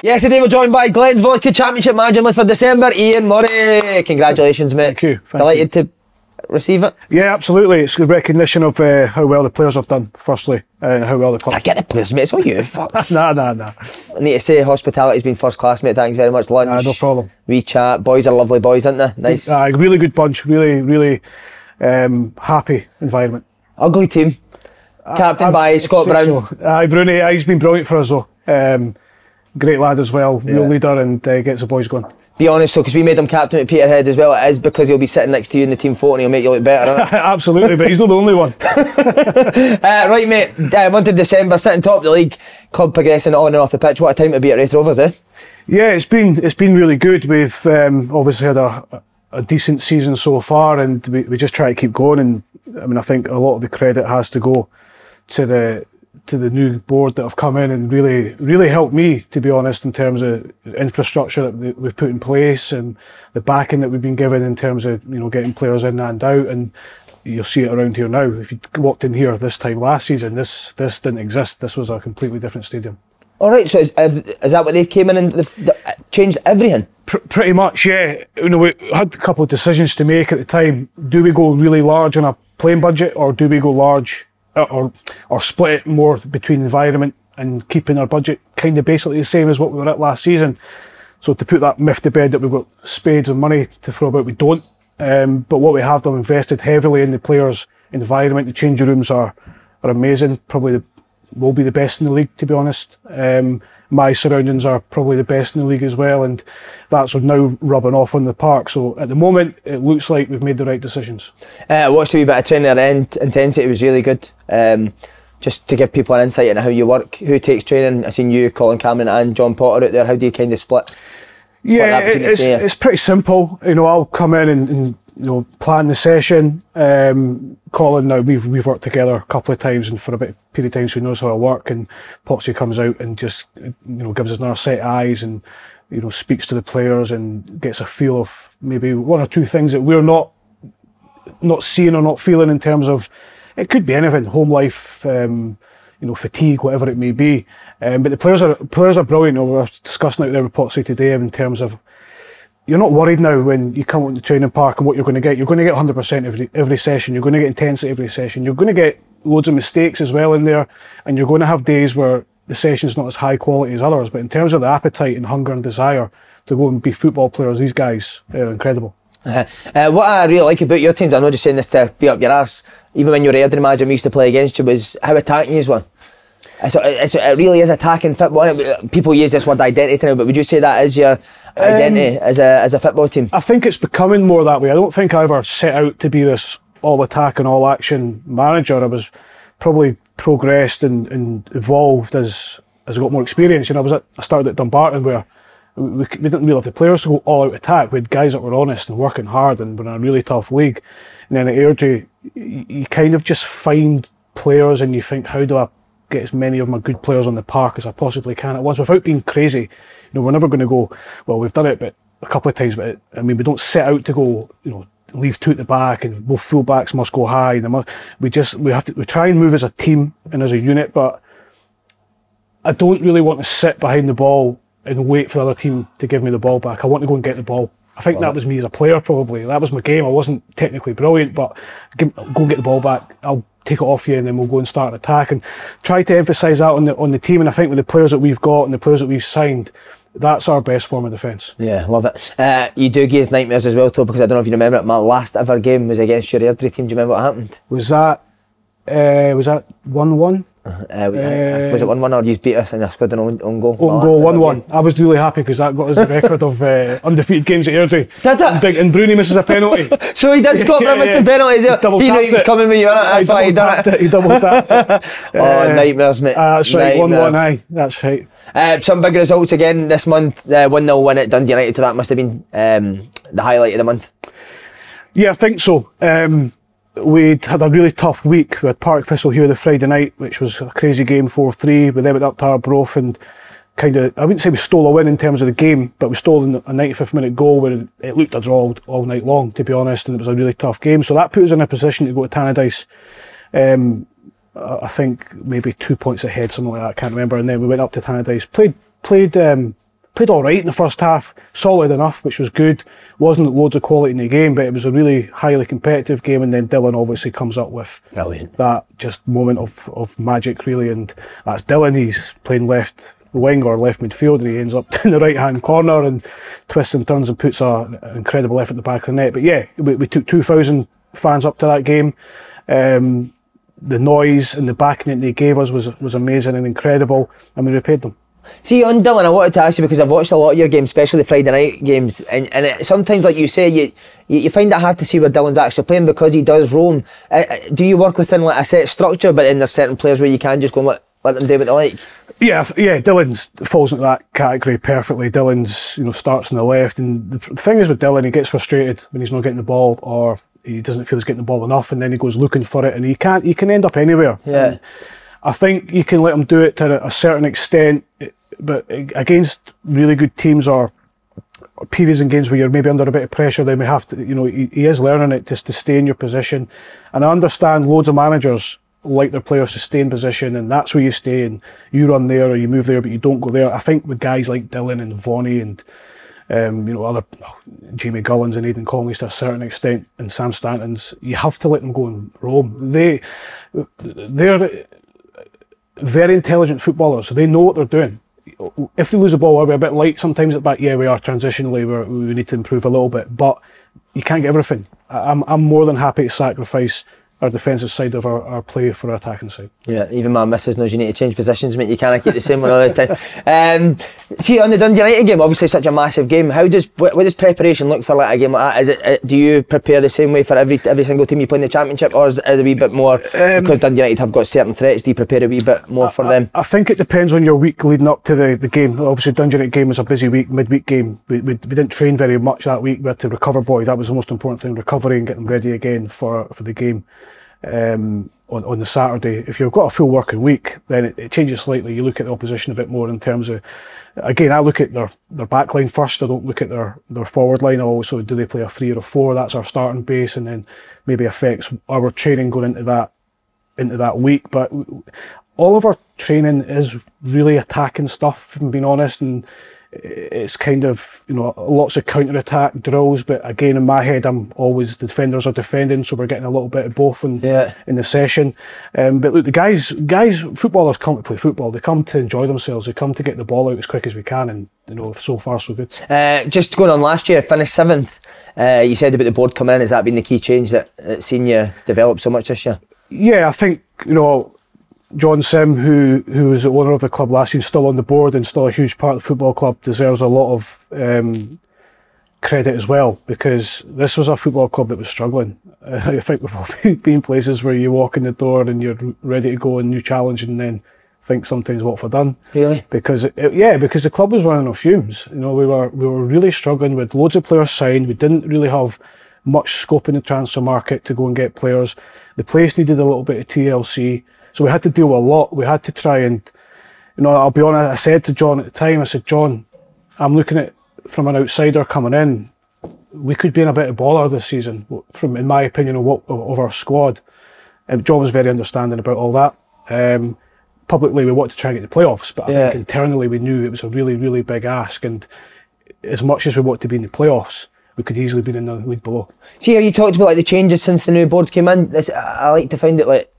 Yes, today we're joined by Glen's Vodka Championship Manager List for December, Ian Murray. Congratulations, mate. Thank you, thank Delighted to receive it. Yeah, absolutely. It's a recognition of uh, how well the players have done, firstly, and how well the club. I get the players, mate. It's all you. Fuck. Nah, nah, nah. I need to say hospitality's been first class, mate. Thanks very much. Lunch. Nah, no problem. We chat. Boys are lovely boys, aren't they? Nice. Uh, really good bunch. Really, really um, happy environment. Ugly team. Captain by Scott Brown. So. Aye, Bruni, he's been brilliant for us though. Um, great lad as well, real Yeah. leader, and uh, gets the boys going. Be honest, though, because we made him captain at Peterhead as well. It is because he'll be sitting next to you in the team photo and he'll make you look better. Absolutely, but he's not the only one. uh, right, mate. Uh, month of December, sitting top of the league. Club progressing on and off the pitch. What a time to be at Raith Rovers, eh? Yeah, it's been it's been really good. We've um, obviously had a, a decent season so far, and we, we just try to keep going. And I mean, I think a lot of the credit has to go to the to the new board that have come in and really really helped me, to be honest, in terms of infrastructure that we- we've put in place and the backing that we've been given in terms of you know getting players in and out and. You'll see it around here now. If you walked in here this time last season, this this didn't exist. This was a completely different stadium. All right, so is, is that what they've came in and they've, changed everything? Pr- pretty much, yeah. You know, we had a couple of decisions to make at the time. Do we go really large on a playing budget, or do we go large, uh, or or split it more between environment and keeping our budget kind of basically the same as what we were at last season? So to put that myth to bed that we've got spades of money to throw about, we don't. Um, but what we have done, invested heavily in the players' environment. The changing rooms are are amazing. Probably the, will be the best in the league, to be honest. Um, my surroundings are probably the best in the league as well, and that's now rubbing off on the park. So at the moment, it looks like we've made the right decisions. Uh, I watched a wee bit of training at end. Intensity was really good. Um, just to give people an insight into how you work, who takes training. I've seen you, Colin Cameron, and John Potter out there. How do you kind of split? Yeah, that it's, it's pretty simple. You know, I'll come in and, and you know plan the session. Um, Colin, now we've we've worked together a couple of times, and for a bit of period of time, so he knows how I work. And Potsy comes out and just you know gives us another set of eyes and you know speaks to the players and gets a feel of maybe one or two things that we're not not seeing or not feeling in terms of it could be anything, home life, um, you know, fatigue, whatever it may be. Um, but the players are players are brilliant. You know, we were discussing out there with Potsy today in terms of you're not worried now when you come out the training park and what you're going to get. You're going to get 100% every every session. You're going to get intensity every session. You're going to get loads of mistakes as well in there, and you're going to have days where the session's not as high quality as others. But in terms of the appetite and hunger and desire to go and be football players, these guys are incredible. Uh, uh, what I really like about your team, I'm not just saying this to be up your arse, even when you were Airdrie manager we used to play against you, was how attacking you were. It's, it really is attacking football. People use this word identity now, but would you say that is your identity um, eh, as, a, as a football team? I think it's becoming more that way. I don't think I ever set out to be this all attack and all action manager. I was probably progressed and, and evolved as as I got more experience. You know, I was at, I started at Dumbarton where we, we didn't really have the players to go all out attack. We had guys that were honest and working hard and were in a really tough league. And then at Airdrie, you, you kind of just find players and you think, how do I get as many of my good players on the park as I possibly can at once without being crazy. You know, we're never going to go, well, we've done it but a couple of times, but it, I mean, we don't set out to go, you know, leave two at the back and both full backs must go high. And they must, we just, we have to, we try and move as a team and as a unit, but I don't really want to sit behind the ball and wait for the other team to give me the ball back. I want to go and get the ball. I think that was me as a player, probably. That was my game. I wasn't technically brilliant, but give, go and get the ball back. I'll take it off you, and then we'll go and start an attack. And try to emphasise that on the on the team. And I think with the players that we've got and the players that we've signed, that's our best form of defence. Yeah, love it. Uh, you do give us nightmares as well, though, because I don't know if you remember it. My last ever game was against your Airdrie team. Do you remember what happened? Was that uh, was that one one? Uh, was it one one or you beat us and you scored an own, own goal? Own goal, one one. I was really happy because that got us the record of uh, undefeated games at Airdrie. Did it? And, big, and Bruni misses a penalty. So he did score Yeah, from yeah. the penalties. He He knew he was it. coming with you. That's why he done tapped it. He double tapped it. Oh, Uh, nightmares, mate. uh, that's right, one one. Aye, that's right. Uh, some big results again this month. Uh, 1 0 win at Dundee United. So that must have been um, the highlight of the month. Yeah, I think so. Um, we'd had a really tough week. We had Partick Thistle here the Friday night, which was a crazy game, 4 3. We then went up to Arbroath and kind of, I wouldn't say we stole a win in terms of the game, but we stole a 95th minute goal where it looked a draw all, night long, to be honest, and it was a really tough game. So that put us in a position to go to Tannadice. Um, I think maybe two points ahead, something like that. I can't remember. And then we went up to Tannadice, played played um, played all right in the first half, solid enough, which was good. wasn't loads of quality in the game, but it was a really highly competitive game. And then Dylan obviously comes up with Brilliant. that just moment of, of magic, really. And that's Dylan. He's playing left wing or left midfield, and he ends up in the right hand corner and twists and turns and puts a, an incredible effort at the back of the net. But yeah, we, we took 2,000 fans up to that game. Um, the noise and the backing that they gave us was was amazing and incredible, and we repaid them. See, on Dylan, I wanted to ask you because I've watched a lot of your games, especially the Friday night games, and, and it, sometimes, like you say, you, you you find it hard to see where Dylan's actually playing because he does roam. Uh, uh, do you work within like a set structure, but then there's certain players where you can just go and let, let them do what they like? Yeah, yeah, Dylan falls into that category perfectly. Dylan's, you know, starts on the left, and the, the thing is with Dylan, he gets frustrated when he's not getting the ball, or he doesn't feel he's getting the ball enough, and then he goes looking for it, and he can't. He can end up anywhere. Yeah. And I think you can let him do it to a certain extent, eh, but against really good teams or periods in games where you're maybe under a bit of pressure, then we have to, you know, he, he is learning it just to stay in your position. And I understand loads of managers like their players to stay in position, and that's where you stay, and you run there or you move there, but you don't go there. I think with guys like Dylan and Vonnie and um, you know, other Jamie Gullans and Aidan Connollys to a certain extent, and Sam Stanton's, you have to let them go and roam. They, they're very intelligent footballers, so they know what they're doing. If they lose a ball, we're we a bit light sometimes at back? Yeah, we are transitionally. We need to improve a little bit, but you can't get everything. I'm, I'm more than happy to sacrifice our defensive side of our, our play for our attacking side. Yeah, even my missus knows you need to change positions, mate. You can't keep the same one all the time. Um, see, on the Dundee United game, obviously such a massive game. How does what, what does preparation look for like a game like that? Is it uh, do you prepare the same way for every every single team you play in the championship, or is, is it a wee bit more because Dundee United have got certain threats? Do you prepare a wee bit more for them? I think it depends on your week leading up to the, the game. Obviously, Dundee United game was a busy week, midweek game. We, we, we didn't train very much that week. We had to recover boys. That was the most important thing, recovery and getting ready again for, for the game um, on, on the Saturday. If you've got a full working week, then it, it changes slightly. You look at the opposition a bit more in terms of, again, I look at their, their back line first. I don't look at their, their forward line. Also, do they play a three or a four? That's our starting base and then maybe affects our training going into that into that week. But all of our training is really attacking stuff, if I'm being honest, and it's kind of you know lots of counter attack drills. But again, in my head, I'm always the defenders are defending, so we're getting a little bit of both in, Yeah. in the session. Um, but look, the guys, guys, footballers come to play football. They come to enjoy themselves. They come to get the ball out as quick as we can, and you know, so far so good. Uh, just going on last year, finished seventh. Uh, you said about the board coming in. Has that been the key change that that's seen you develop so much this year? Yeah, I think you know John Sim, who who was the owner of the club last year, still on the board and still a huge part of the football club, deserves a lot of um, credit as well because this was a football club that was struggling. Uh, I think we've all been places where you walk in the door and you're ready to go and new challenge, and then think sometimes what have I done? Really? because it, it- yeah, because the club was running on fumes. You know, we were we were really struggling with loads of players signed. We didn't really have much scope in the transfer market to go and get players. The place needed a little bit of TLC, so we had to deal with a lot. We had to try and, you know, I'll be honest. I said to John at the time, I said, John, I'm looking at from an outsider coming in. We could be in a bit of bother this season, from in my opinion, of what of our squad. And John was very understanding about all that. Um, publicly, we wanted to try and get the playoffs, but I Yeah. think internally we knew it was a really, really big ask. And as much as we want to be in the playoffs, we could easily be in the league below. See, have you talked about like the changes since the new board came in? This, I like to find it like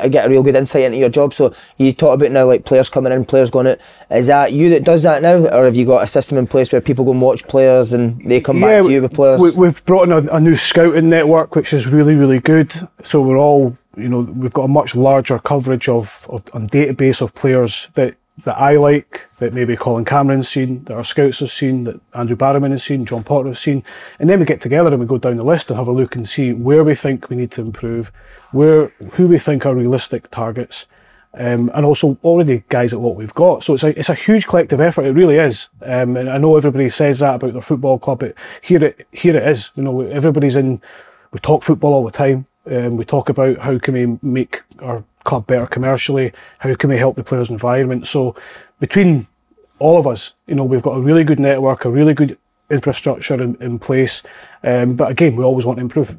I get a real good insight into your job. So you talk about now like players coming in, players going out. Is that you that does that now, or have you got a system in place where people go and watch players and they come back to you with players? We, we've brought in a, a new scouting network, which is really really good. So we're all you know we've got a much larger coverage of, of on database of players that that I like, that maybe Colin Cameron's seen, that our scouts have seen, that Andrew Barrowman has seen, John Potter has seen, and then we get together and we go down the list and have a look and see where we think we need to improve, where who we think are realistic targets, um, and also already guys at what we've got. So it's a it's a huge collective effort. It really is. Um, and I know everybody says that about their football club, but here it here it is. You know, everybody's in. We talk football all the time. Um, we talk about how can we make our club better commercially? How can we help the players' environment? So between all of us, you know, we've got a really good network, a really good infrastructure in, in place. Um, but again, we always want to improve.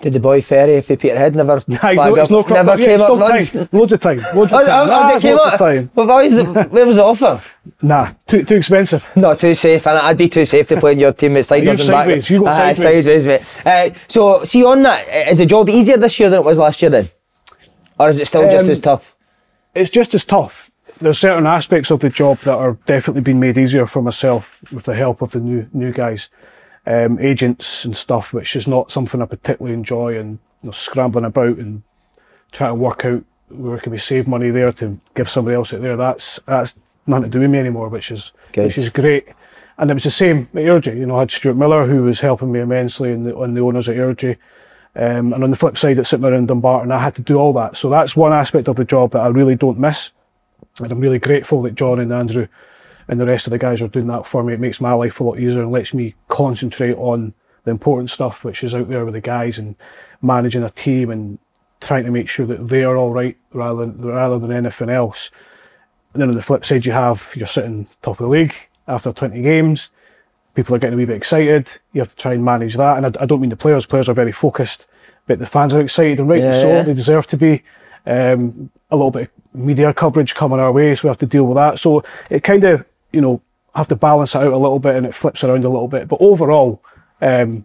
Did the boy Ferry for Peterhead never Nah, flag no, up? it's no crop never up. Yeah, came up once? time. Loads of time. Loads Oh, of time. oh, Nah, oh, it came loads of time. Well, why was the, where was the offer? Nah, too too expensive. Not too safe, and I'd be too safe to play in your team at sideways You're back. sideways, you go Aye, sideways. mate. Uh, so, see on that, is the job easier this year than it was last year then, or is it still just Um, as tough? It's just as tough. There's certain aspects of the job that are definitely being made easier for myself with the help of the new new guys, um, agents and stuff, which is not something I particularly enjoy and you know, scrambling about and trying to work out where can we save money there to give somebody else it there. That's that's nothing to do with me anymore, which is Good. which is great. And it was the same at Irgy. You know, I had Stuart Miller who was helping me immensely and the, and the owners at Irgy. Um, and on the flip side, at St Mirren and Dumbarton, I had to do all that. So that's one aspect of the job that I really don't miss. And I'm really grateful that John and Andrew and the rest of the guys are doing that for me. It makes my life a lot easier and lets me concentrate on the important stuff, which is out there with the guys and managing a team and trying to make sure that they are all right rather than, rather than anything else. And then on the flip side, you have you're sitting top of the league after 20 games. People are getting a wee bit excited. You have to try and manage that. And I, I don't mean the players. Players are very focused, but the fans are excited and rightly Yeah, so. yeah. They deserve to be. Um, a little bit of media coverage coming our way, so we have to deal with that. So it kind of, you know, have to balance it out a little bit, and it flips around a little bit. But overall, um,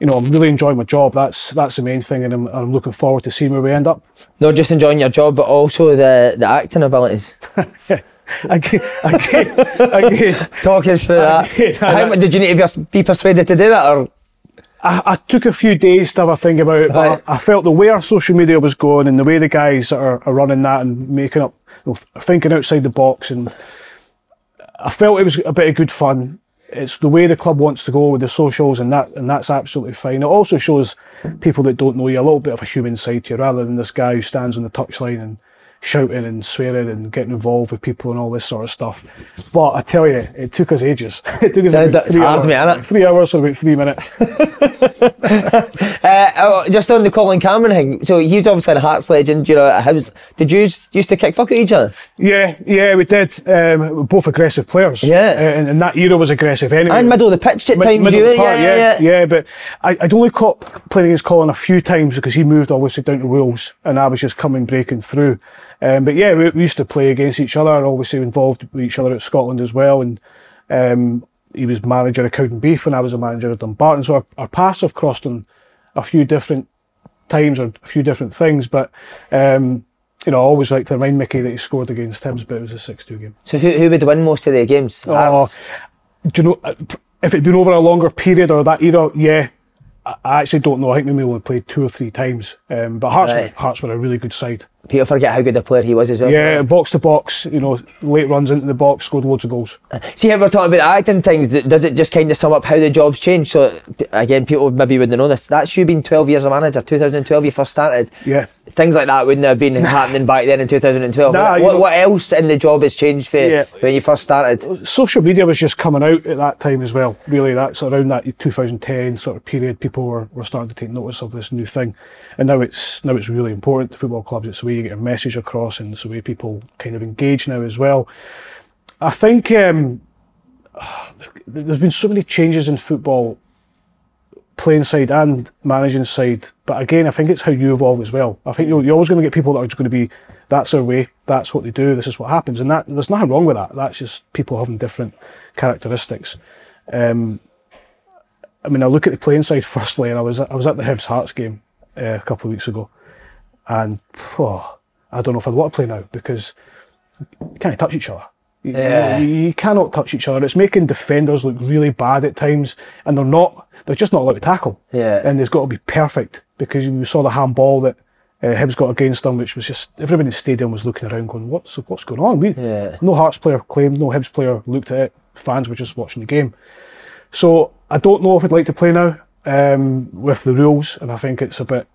you know, I'm really enjoying my job. That's that's the main thing, and I'm, I'm looking forward to seeing where we end up. Not just enjoying your job, but also the, the acting abilities. Again, again, again. Talk us through that. How, did you need to be, be persuaded to do that, or I, I took a few days to have a think about it, but Right. I felt the way our social media was going and the way the guys are, are running that and making up, you know, thinking outside the box, and I felt it was a bit of good fun. It's the way the club wants to go with the socials, and that and that's absolutely fine. It also shows people that don't know you a little bit of a human side to you, rather than this guy who stands on the touchline and shouting and swearing and getting involved with people and all this sort of stuff. But I tell you, it took us ages. it took us Yeah, about three hours. innit? Three hours or about three minutes. uh, oh, just on the Colin Cameron thing? So he's obviously a Hearts legend. You know, how's did you used to kick fuck at each other? Yeah, yeah, we did. Um, we're both aggressive players. Yeah. Uh, and, and that era was aggressive anyway. And middle of the pitch at times. middle you the park, yeah, yeah, yeah, But I, I'd only caught playing against Colin a few times because he moved obviously down to Wales and I was just coming breaking through. Um, but yeah, we, we used to play against each other, obviously involved with each other at Scotland as well. And um, he was manager of Cowdenbeath when I was a manager at Dumbarton. So our, our paths have crossed on a few different times or a few different things. But um, you know, I always like to remind Mickey that he scored against Hibs, but it was a 6-2 game. So who, who would win most of the games? Oh, do you know uh, if it'd been over a longer period or that era? Yeah, I, actually don't know. I think we may only played two or three times. Um, but Hearts, Right. were, Hearts were a really good side. People forget how good a player he was as well. Yeah, box to box. You know, late runs into the box, scored loads of goals. Uh, see how we're talking about the acting things. Does it just kind of sum up how the job's changed? So again, people maybe wouldn't know this. That's you been 12 years a manager. 2012, you first started. Yeah. Things like that wouldn't have been happening back then in 2012. Nah, what, what, what else in the job has changed for Yeah. when you first started? Uh, social media was just coming out at that time as well. Really, that's around that 2010 sort of period. People were, were starting to take notice of this new thing, and now it's now it's really important to football clubs. It's way you get your message across, and the way people kind of engage now as well. I think um, there's been so many changes in football, playing side and managing side. But again, I think it's how you evolve as well. I think you're, you're always going to get people that are just going to be, that's their way, that's what they do, this is what happens, and that there's nothing wrong with that. That's just people having different characteristics. Um, I mean, I look at the playing side firstly, and I was I was at the Hibs Hearts game uh, a couple of weeks ago, and oh, I don't know if I'd want to play now because you can't touch each other. You- Yeah. You, you cannot touch each other. It's making defenders look really bad at times, and they're not. They're just not allowed to tackle. Yeah. And it's got to be perfect because you saw the handball that uh, Hibs got against them, which was just everybody in the stadium was looking around, going, "What's what's going on?" We, Yeah. No Hearts player claimed, no Hibs player looked at it. Fans were just watching the game. So I don't know if I'd like to play now um, with the rules, and I think it's a bit,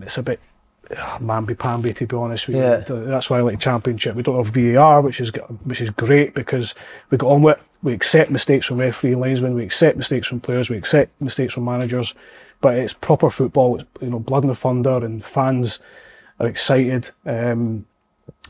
it's a bit mamby pamby to be honest with Yeah. you. That's why I like Championship. We don't have VAR, which is which is great because we got on with. We accept mistakes from referee and linesmen. We accept mistakes from players. We accept mistakes from managers. But it's proper football. It's you know blood and thunder, and fans are excited. Um,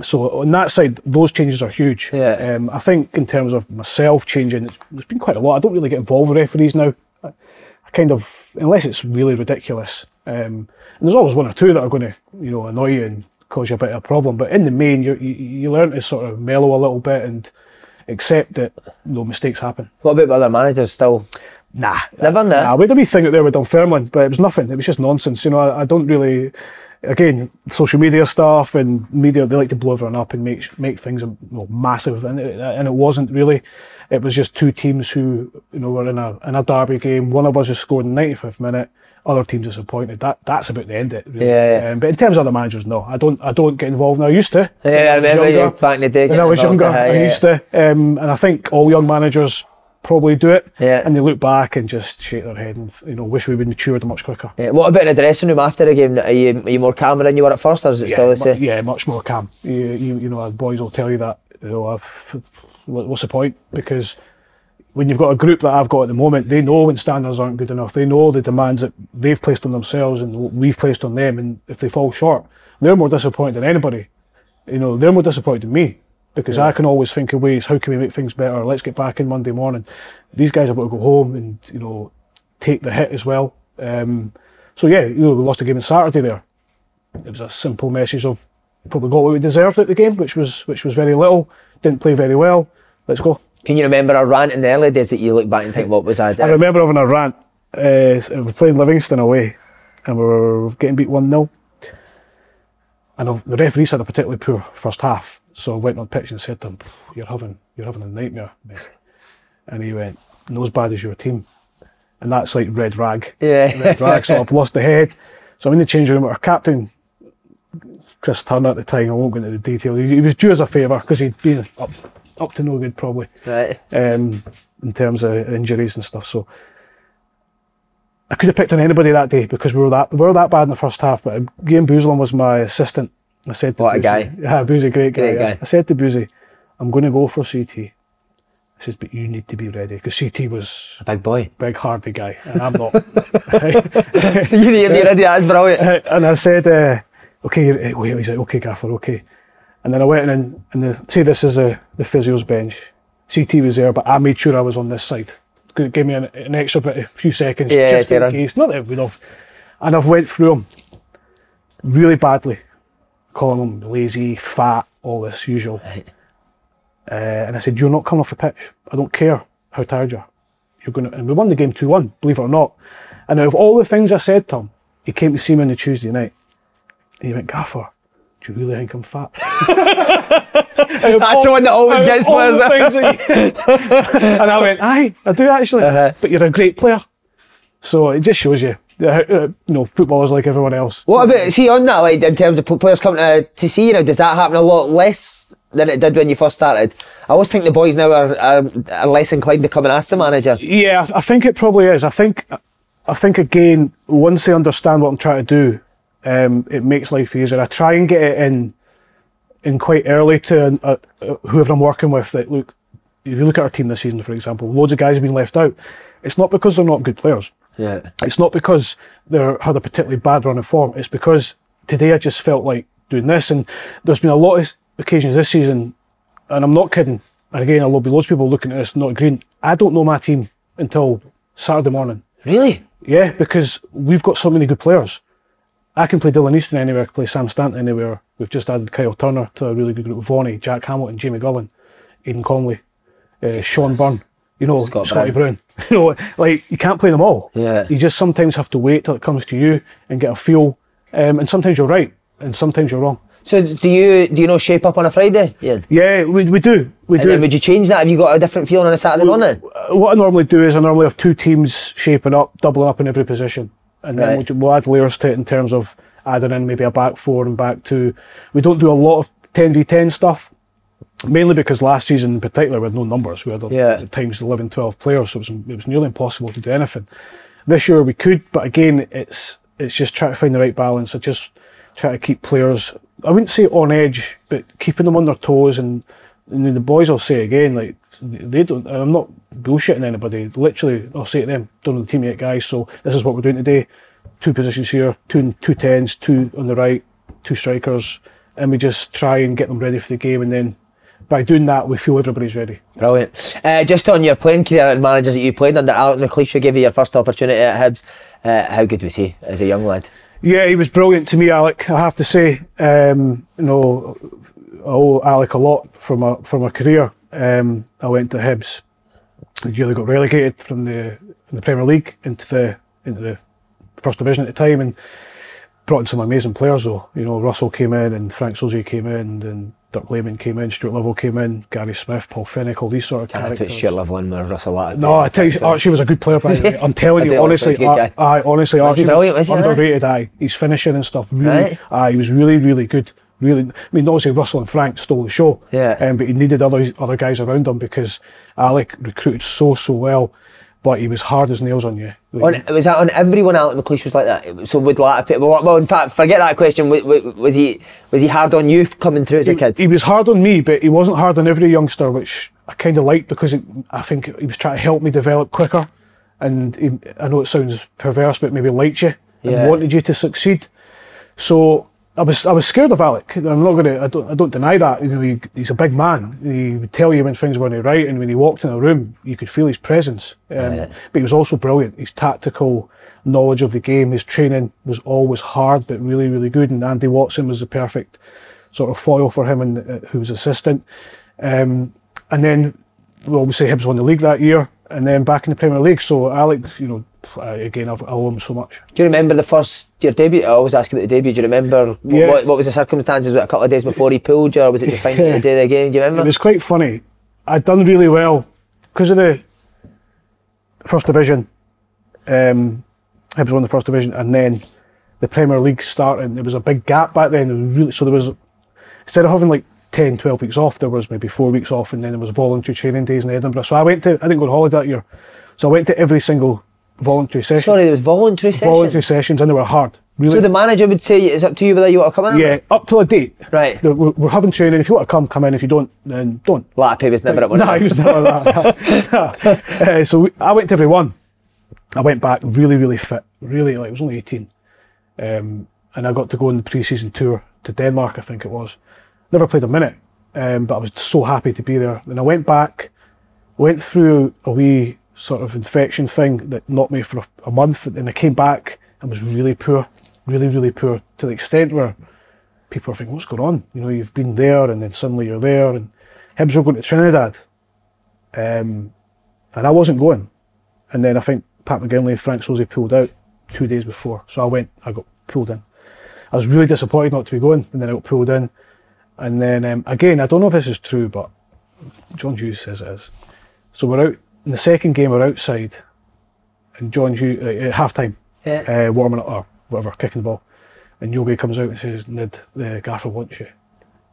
so on that side, those changes are huge. Yeah. Um, I think in terms of myself changing, it's, there's been quite a lot. I don't really get involved with referees now. I, I kind of, unless it's really ridiculous. Um, and there's always one or two that are going to, you know, annoy you and cause you a bit of a problem. But in the main, you you, you learn to sort of mellow a little bit and accept that no mistakes happen. What about other managers still? Nah, Never, nah. Nah, we had a wee thing out there with Dunfermline, but it was nothing. It was just nonsense. You know, I, I don't really. Again, social media stuff and media, they like to blow everyone up and make make things you know, massive, and it, and it wasn't really. It was just two teams who you know were in a in a derby game. One of us has scored in the 95th minute. Other teams disappointed. That that's about the end of it. Really. Yeah, yeah. Um, but in terms of other managers, no, I don't. I don't get involved now. I used to. Yeah, I was remember you younger. back in the day. When I was younger, involved, I used to, um, and I think all young managers probably do it. Yeah. And they look back and just shake their head and you know wish we would matured much quicker. Yeah. What about in the dressing room after the game? Are you, are you more calmer than you were at first, or is it still the same? yeah, much more calm. You, you, you know, boys will tell you that. You know, I've, what's the point? Because when you've got a group that I've got at the moment, they know when standards aren't good enough. They know the demands that they've placed on themselves and what we've placed on them. And if they fall short, they're more disappointed than anybody. You know, they're more disappointed than me because I can always think of ways. How can we make things better? Let's get back in Monday morning. These guys have got to go home and you know take the hit as well. Um, so yeah, you know, we lost a game on Saturday there it was a simple message of probably got what we deserved at the game, which was which was very little. Didn't play very well. Let's go. Can you remember a rant in the early days that you look back and think, what was I I remember having a rant. Uh, we were playing Livingston away, and we were getting beat one 0 And the referees had a particularly poor first half, so I went on pitch and said to him, "You're having you're having a nightmare." Mate. And he went, "Not as bad as your team," and that's like red rag. Yeah. red rag. So I've lost the head. So I'm in the changing room with our captain, Chris Turner at the time. I won't go into the details. He, he was due as a favour because he'd been up, up to no good probably Right. um, in terms of injuries and stuff. So I could have picked on anybody that day because we were that we were that bad in the first half. But Graham Boozlin was my assistant. I said to What a guy. Yeah, Boozy, great guy. Great I- guy. I said to Boozy, I'm going to go for CT. I says, but you need to be ready because CT was A big boy. big hardy guy and I'm not. you need to be ready, that's brilliant. and I said, uh, okay, he's like, okay, Gaffer, okay. And then I went in and, and the, say this is uh, the physio's bench. CT was there, but I made sure I was on this side. G- Give me an, an extra bit, a few seconds, Yeah, just in case. Not that it would have. And I've went through them really badly, calling them lazy, fat, all this usual. Uh, and I said, you're not coming off the pitch. I don't care how tired you are. You're going to, and we won the game 2-1, believe it or not. And out of all the things I said to him, he came to see me on the Tuesday night. And he went, Gaffer, do you really think I'm fat? That's the one that always gets All players. the things and I went, aye, I do actually. Uh-huh. But you're a great player. So it just shows you, that, uh, you know, footballers like everyone else. What about, see, on that, like, in terms of players coming to, to see you now, does that happen a lot less than it did when you first started? I always think the boys now are, are, are less inclined to come and ask the manager. Yeah, I I think it probably is. I think, I think again, once they understand what I'm trying to do, um, it makes life easier. I try and get it in, in quite early to uh, uh, whoever I'm working with. That look, if you look at our team this season, for example, loads of guys have been left out. It's not because they're not good players. Yeah. It's not because they had a particularly bad run of form. It's because today I just felt like doing this, and there's been a lot of occasions this season, and I'm not kidding. And again, there'll be loads of people looking at this not agreeing. I don't know my team until Saturday morning. Really? Yeah, because we've got so many good players. I can play Dylan Easton anywhere, I can play Sam Stanton anywhere. We've just added Kyle Turner to a really good group. Vonnie, Jack Hamilton, Jamie Gullan, Aidan Connolly, uh, Sean Byrne, you know, Scott Scotty Brown. you know, like you can't play them all. Yeah. You just sometimes have to wait till it comes to you and get a feel. Um, and sometimes you're right. and sometimes you're wrong. So do you do you know shape up on a Friday? Yeah. Yeah, we, we do. We And do. would you change that? Have you got a different feeling on a Saturday morning? Uh, what I normally do is I normally have two teams shaping up, doubling up in every position, and then we'll, we'll add layers to it in terms of adding in maybe a back four and back two. We don't do a lot of ten v ten stuff, mainly because last season in particular we had no numbers. We had Yeah. at times 11, 12 players, so it was it was nearly impossible to do anything. This year we could, but again, it's it's just trying to find the right balance. I just try to keep players. I wouldn't say on edge, but keeping them on their toes. And, and the boys will say again, like they don't. and I'm not bullshitting anybody. Literally, I'll say to them, "Don't know the team yet, guys. So this is what we're doing today. Two positions here, two two tens, two on the right, two strikers, and we just try and get them ready for the game. And then by doing that, we feel everybody's ready. Brilliant. Uh, just on your playing career and managers that you played under, Alec McLeish, who gave you your first opportunity at Hibs. Uh, how good was he as a young lad? Yeah, he was brilliant to me, Alec. I have to say, um, you know, I owe Alec a lot from a from a career. Um, I went to Hibs. The year they got relegated from the from the Premier League into the into the first division at the time, and brought in some amazing players. Though you know, Russell came in, and Frank Sauzée came in, and Dirk Lehmann came in, Stuart Lovell came in, Gary Smith, Paul Fenwick, all these sort of I put characters. Stuart Lovell in with Russell. No, I tell you, Archie was a good player. By the way. I'm telling you, honestly, I, I honestly, Was Archie was he, underrated. Aye, he's finishing and stuff. Really, Right. aye, he was really, really good. Really, I mean, obviously Russell and Frank stole the show. Yeah. Um, but he needed other other guys around him because Alec recruited so so well, but he was hard as nails on you. Like, On, was that on everyone? Alec McLeish was like that. So would people? Well, well, in fact, forget that question. Was, was he was he hard on you coming through as a kid? He was hard on me, but he wasn't hard on every youngster, which I kind of liked because it, I think he was trying to help me develop quicker. And he, I know it sounds perverse, but maybe liked you and Yeah. wanted you to succeed. So I was I was scared of Alec. I'm not gonna I don't I don't deny that. You know, he, he's a big man. He would tell you when things weren't right, and when he walked in a room, you could feel his presence. Um, Yeah. But he was also brilliant. His tactical knowledge of the game, his training was always hard, but really really good. And Andy Watson was the perfect sort of foil for him, and uh, who was assistant. Um, and then, well, obviously, Hibs won the league that year, and then back in the Premier League. So Alec, you know, again, I've, I owe him so much. Do you remember the first your debut? I always ask about the debut. Do you remember Yeah. what, what was the circumstances? Was it a couple of days before he pulled you, or was it just finding the day of the game? Do you remember? It was quite funny. I'd done really well because of the first division. Um, was won the first division, and then the Premier League started. There was a big gap back then. Really, so there was instead of having like 10, 12 weeks off, there was maybe four weeks off, and then there was voluntary training days in Edinburgh. So I went to. I didn't go on holiday that year, so I went to every single voluntary session. Sorry, there was voluntary sessions. voluntary sessions, and they were hard. Really. So the manager would say it's up to you whether you want to come in. yeah, up to a date. Right. We're, we're having training. If you want to come, come in. If you don't, then don't. Latte was never at one. No, he was never that. uh, so we, I went to every one. I went back really, really fit. Really, like I was only 18. Um, and I got to go on the pre-season tour to Denmark, I think it was. Never played a minute, um, but I was so happy to be there. Then I went back, went through a wee sort of infection thing that knocked me for a, a month, and I came back and was really poor, really, really poor, to the extent where people are thinking, what's going on? You know, you've been there and then suddenly you're there. And Hibs were going to Trinidad. Um, and I wasn't going. And then I think Pat McGinlay and Frank Sauzée pulled out two days before. So I went, I got pulled in. I was really disappointed not to be going, and then I got pulled in. And then, um, again, I don't know if this is true, but John Hughes says it is. So we're out, in the second game, we're outside, and John Hughes, uh, at half time, Yeah. uh, warming up or whatever, kicking the ball. And Yogi comes out and says, Nid, the gaffer wants you.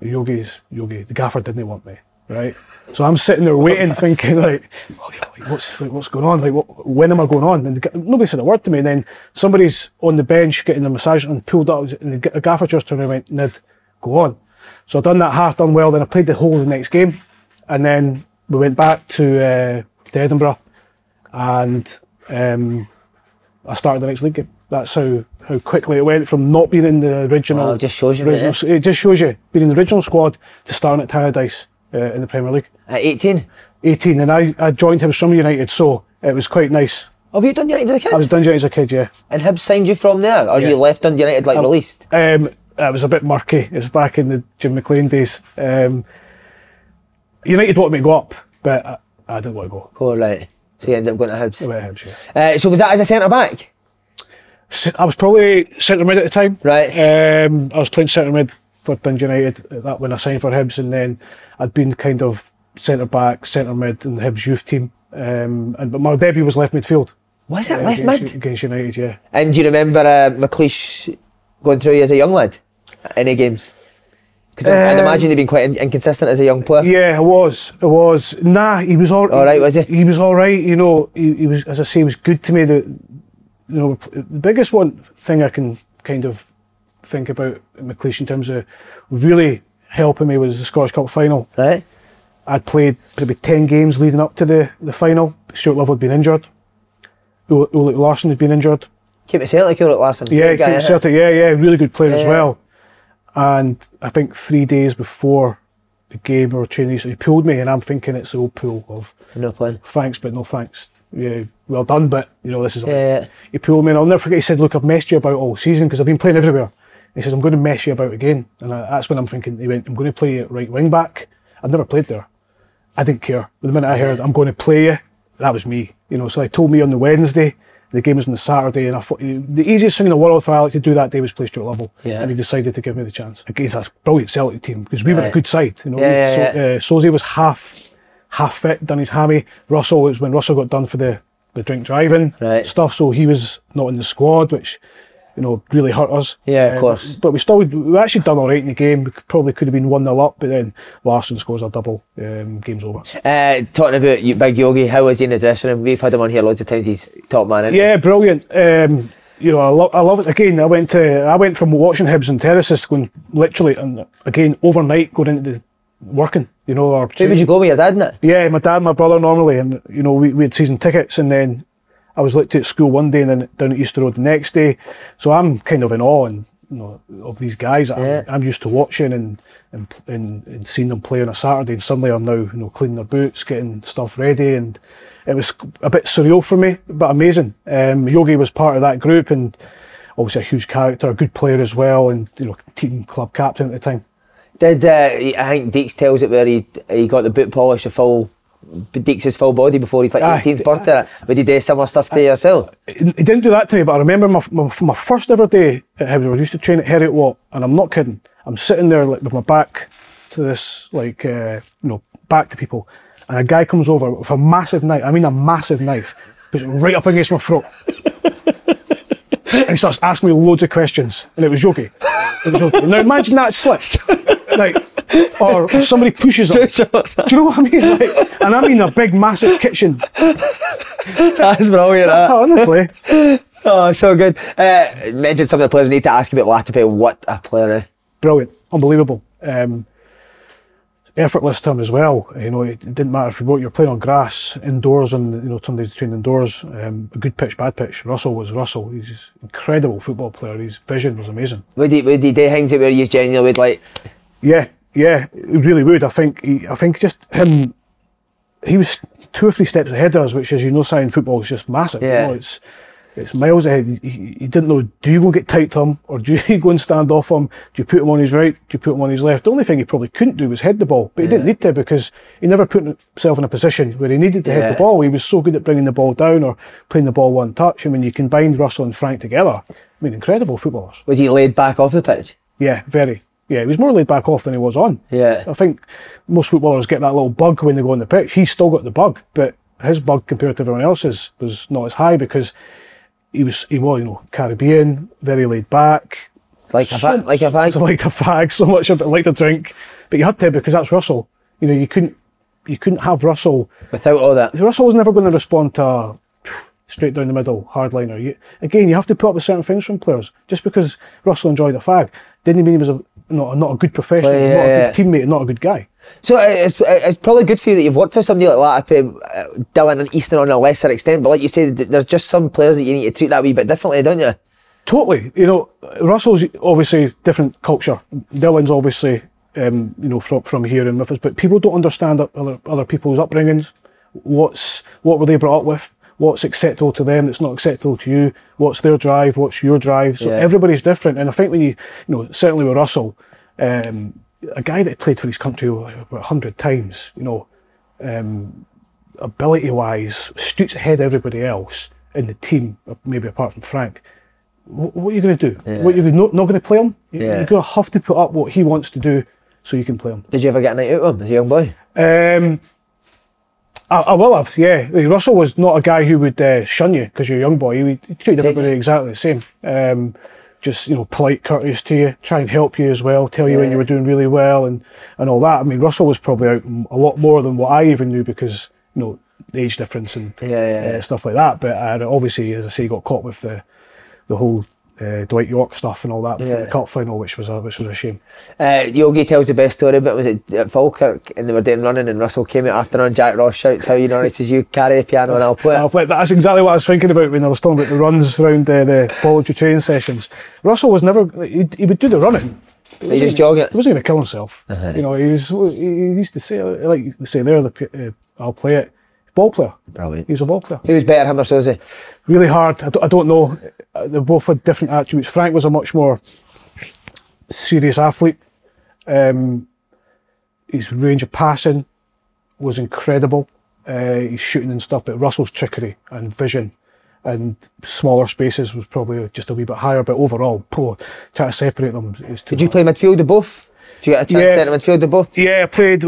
Yogi's, Yogi, the gaffer didn't want me, right? So I'm sitting there waiting, thinking like, oh, what's like, what's going on? Like, what, when am I going on? And the, nobody said a word to me. And then somebody's on the bench getting a massage and pulled up, and the, gaffer just turned around and went, Nid, go on. So I done that half, done well. Then I played the whole of the next game, and then we went back to uh, to Edinburgh, and um, I started the next league game. That's how, how quickly it went from not being in the original. Wow, it just shows you, original, It just shows you being in the original squad to starting at Tannadice uh, in the Premier League. At 18. 18, and I, I joined him from United, so it was quite nice. Oh, you done United as a kid? I was Dundee United as a kid, yeah. and Hibs signed you from there, or Yeah. you left Dundee United like released? Um, it was a bit murky. It was back in the Jim McLean days. Um, United wanted me to go up, but I, I didn't want to go. Oh, right. So you ended up going to Hibs. I went to Hibs, yeah. Uh, so was that as a centre back? I was probably centre mid at the time. Right. Um, I was playing centre mid for Dundee United that when I signed for Hibs, and then I'd been kind of centre back, centre mid in the Hibs youth team. Um, and but my debut was left midfield. Was it uh, left against, mid? against United? Yeah. And do you remember uh, McLeish going through you as a young lad? Any games? Because I'd Um, imagine you've been quite in- inconsistent as a young player. Yeah, it was. It was. Nah, he was all. All right, was he? He was all right. You know, he, he was, as I say, he was good to me. The, you know, the biggest one thing I can kind of think about McLeish in terms of really helping me was the Scottish Cup final. Right? I'd played probably 10 games leading up to the, the final. Stuart Love had been injured. Ul- Ulrik Laursen had been injured. Keep it Celtic, Ulrik Laursen. Yeah, guy, it? Celtic, yeah, yeah, really good player as Yeah. And I think three days before the game or training, he pulled me, and I'm thinking it's the old pull of No playing. thanks, but no thanks. Yeah, well done, but you know this is. Yeah, yeah. He pulled me, and I'll never forget. He said, "Look, I've messed you about all season because I've been playing everywhere." He says, "I'm going to mess you about again," and I, that's when I'm thinking. He went, "I'm going to play you right wing back." I've never played there. I didn't care. But the minute I heard I'm going to play you, that was me. You know, so they told me on the Wednesday. The game was on the Saturday, and I thought the easiest thing in the world for Alex to do that day was play Stuart Lovell. Yeah. And he decided to give me the chance against that brilliant Celtic team because we were a good side. You know, Yeah, so, yeah, Uh, Sozie was half half fit, done his hammy. Russell it was when Russell got done for the, the drink driving Right. stuff, so he was not in the squad, which you know really hurt us. Yeah, of Um, course. But we still we actually done all right in the game. We probably could have been one 0 up, but then Larsson scores a double. Um, game's over. Uh, talking about you, Big Yogi, how was he in the dressing room? We've had him on here loads of times. He's top man. isn't he? Yeah, brilliant. Um, you know, I, lo- I love it. Again, I went to I went from watching Hibs and Terraces going literally and again overnight going into the working. You know, or Who would you go with your dad in it? Yeah, my dad, my brother normally, and you know, we, we had season tickets, and then I was looked at school one day, and then down at Easter Road the next day. So I'm kind of in awe, and you know, of these guys. Yeah. I'm, I'm used to watching and and, and and seeing them play on a Saturday, and suddenly I'm now you know cleaning their boots, getting stuff ready, and it was a bit surreal for me, but amazing. Um, Yogi was part of that group, and obviously a huge character, a good player as well, and you know, team club captain at the time. Did uh, I think Deeks tells it where he he got the boot polish a full Deeks' full body before his like Aye. 18th birthday. Would he do similar stuff to yourself? he he didn't do that to me, but I remember my, my, my first ever day at Hibs, I was used to train at Heriot Watt, and I'm not kidding. I'm sitting there like with my back to this, like, uh, you know, back to people, and a guy comes over with a massive knife, I mean a massive knife, puts it right up against my throat. And he starts asking me loads of questions, and it was Yogi. It was Yogi. Now imagine that slipped. like, or somebody pushes him. Do you know what I mean? Like, and I mean a big, massive kitchen. That's brilliant. That. Honestly. Oh, so good. Uh, mention some of the players. I need to ask you about Latapy. What a player! eh? brilliant, unbelievable. Um, effortless to him as well. You know, it didn't matter if you you're playing on grass, indoors, and you know some days train indoors. Um, a good pitch, bad pitch. Russell was Russell. He's just incredible football player. His vision was amazing. Would he would he do things that where you genuinely would like? Yeah, yeah, he really would. I think. He, I think just him. He was two or three steps ahead of us, which, as you know, sign football is just massive. Yeah. You know, it's it's miles ahead. He, he, he didn't know. Do you go and get tight to him, or do you go and stand off him? Do you put him on his right? Do you put him on his left? The only thing he probably couldn't do was head the ball, but he didn't need to because he never put himself in a position where he needed to Yeah. head the ball. He was so good at bringing the ball down or playing the ball one touch. I mean, you combined Russell and Frank together. I mean, incredible footballers. Was he laid back off the pitch? Yeah, very. Yeah, he was more laid back off than he was on. Yeah. I think most footballers get that little bug when they go on the pitch. He's still got the bug, but his bug compared to everyone else's was not as high because he was he was you know Caribbean, very laid back, Like a fa- like a fag? so like a fag so much, but like to drink. But you had to because that's Russell. You know, you couldn't you couldn't have Russell. Without all that. Russell was never going to respond to a straight down the middle hardliner. You, again, you have to put up with certain things from players. Just because Russell enjoyed a fag didn't mean he was a not, not a good professional, Well, yeah, not a yeah. good teammate, not a good guy. So uh, it's, it's probably good for you that you've worked with somebody like Latapy, uh, Dylan and Easton on a lesser extent. But like you said, there's just some players that you need to treat that wee bit differently, don't you? Totally. You know, Russell's obviously different culture. Dylan's obviously, um, you know, from, from here in Memphis, but people don't understand other, other people's upbringings. What's what were they brought up with? What's acceptable to them? That's not acceptable to you. What's their drive? What's your drive? So Yeah. everybody's different. And I think when you, you know, certainly with Russell, um, a guy that played for his country about a hundred times, you know, um, ability wise, shoots ahead of everybody else in the team, maybe apart from Frank What, what are you going to do? What you not, not going to play him? You- Yeah. You're going to have to put up what he wants to do so you can play him. Did you ever get a night out with him as a young boy? Um, I, I will have, yeah. Russell was not a guy who would uh, shun you because you're a young boy. He would he treated everybody exactly the same. Um, just you know, polite, courteous to you, try and help you as well, tell you when you were doing really well and and all that. I mean, Russell was probably out a lot more than what I even knew because you know the age difference and Yeah, yeah, uh, yeah. stuff like that. But uh, obviously, as I say, got caught with the the whole. Uh, Dwight Yorke stuff and all that Yeah. the cup final, which was a which was a shame. Uh, Yogi tells the best story, but it was it at Falkirk and they were doing running and Russell came out after on. Jack Ross shouts, "How you know?" He says, "You carry the piano and I'll play it." Uh, but that's exactly what I was thinking about when I was talking about the runs around uh, the voluntary training sessions. Russell was never, he, he would do the running. He just jog it. He wasn't going to kill himself. You know, he was, he used to say, like they say there, the, uh, I'll play it. Ball player. Brilliant. He was a ball player. Who was better, him or Sauzée? Really hard. I don't, I don't know. Uh, They both had different attributes. Frank was a much more serious athlete. Um, his range of passing was incredible. Uh, his shooting and stuff, but Russell's trickery and vision and smaller spaces was probably just a wee bit higher. But overall, poor, trying to separate them is too Did you play midfield of both? Did you get a chance Yeah. to centre midfield of both? Yeah, I played.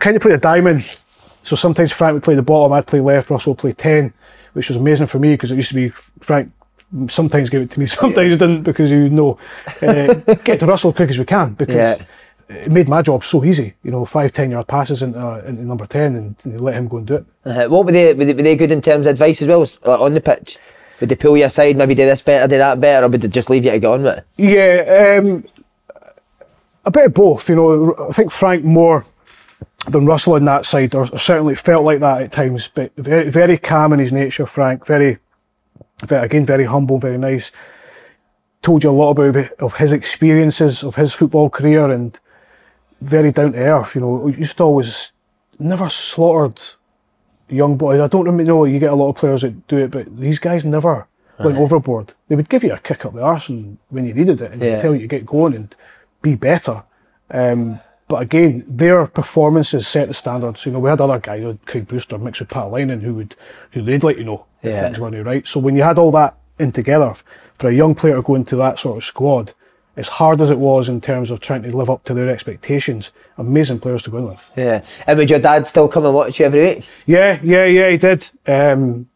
Kind of played a diamond. So sometimes Frank would play the bottom, I'd play left, Russell would play ten, which was amazing for me because it used to be Frank. Sometimes gave it to me, sometimes didn't because he would know uh, get to Russell quick as we can because Yeah. it made my job so easy. You know, five ten yard passes into, uh, into number ten and you let him go and do it. Uh, what were they, were they? Were they good in terms of advice as well, like, on the pitch? Would they pull you aside, maybe do this better, do that better, or would they just leave you to get on with it? Yeah, um, a bit of both. You know, I think Frank more than Russell on that side, or certainly felt like that at times. But very, very calm in his nature, Frank. Very, very again, very humble, very nice. Told you a lot about it- of his experiences of his football career, and very down to earth. You know, to always never slaughtered young boys. I don't know. You get a lot of players that do it, but these guys never went overboard. They would give you a kick up the arse and when you needed it, and Yeah. tell you to get going and be better. Um, but again, their performances set the standards. You know, we had other guys, like Craig Brewster, mixed with Paatelainen, who would who they'd let you know if Yeah. things weren't right. So when you had all that in together, for a young player to go into that sort of squad, as hard as it was in terms of trying to live up to their expectations, amazing players to go in with. Yeah. And would your dad still come and watch you every week? Yeah, yeah, yeah, he did. Um,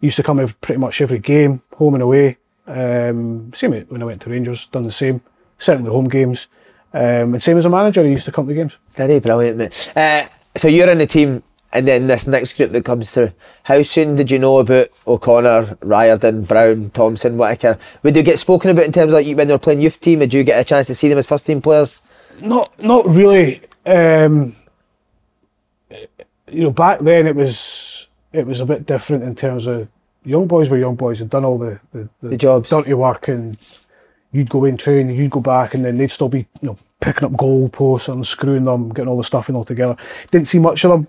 he used to come ev pretty much every game, home and away. Um, same when I went to Rangers, done the same. Certainly home games. Um, and same as a manager, he used to come to games. He? Brilliant, mate. Uh, so you're in the team, and then this next group that comes through. How soon did you know about O'Connor, Riordan, Brown, Thomson, Whittaker? Would you get spoken about in terms of like when they were playing youth team? Did you get a chance to see them as first team players? Not, not really. Um, you know, back then it was it was a bit different in terms of young boys were young boys had done all the the, The jobs. dirty work, and you'd go in train, you'd go back, and then they'd still be you know picking up goal posts and screwing them, getting all the stuff in all together. Didn't see much of them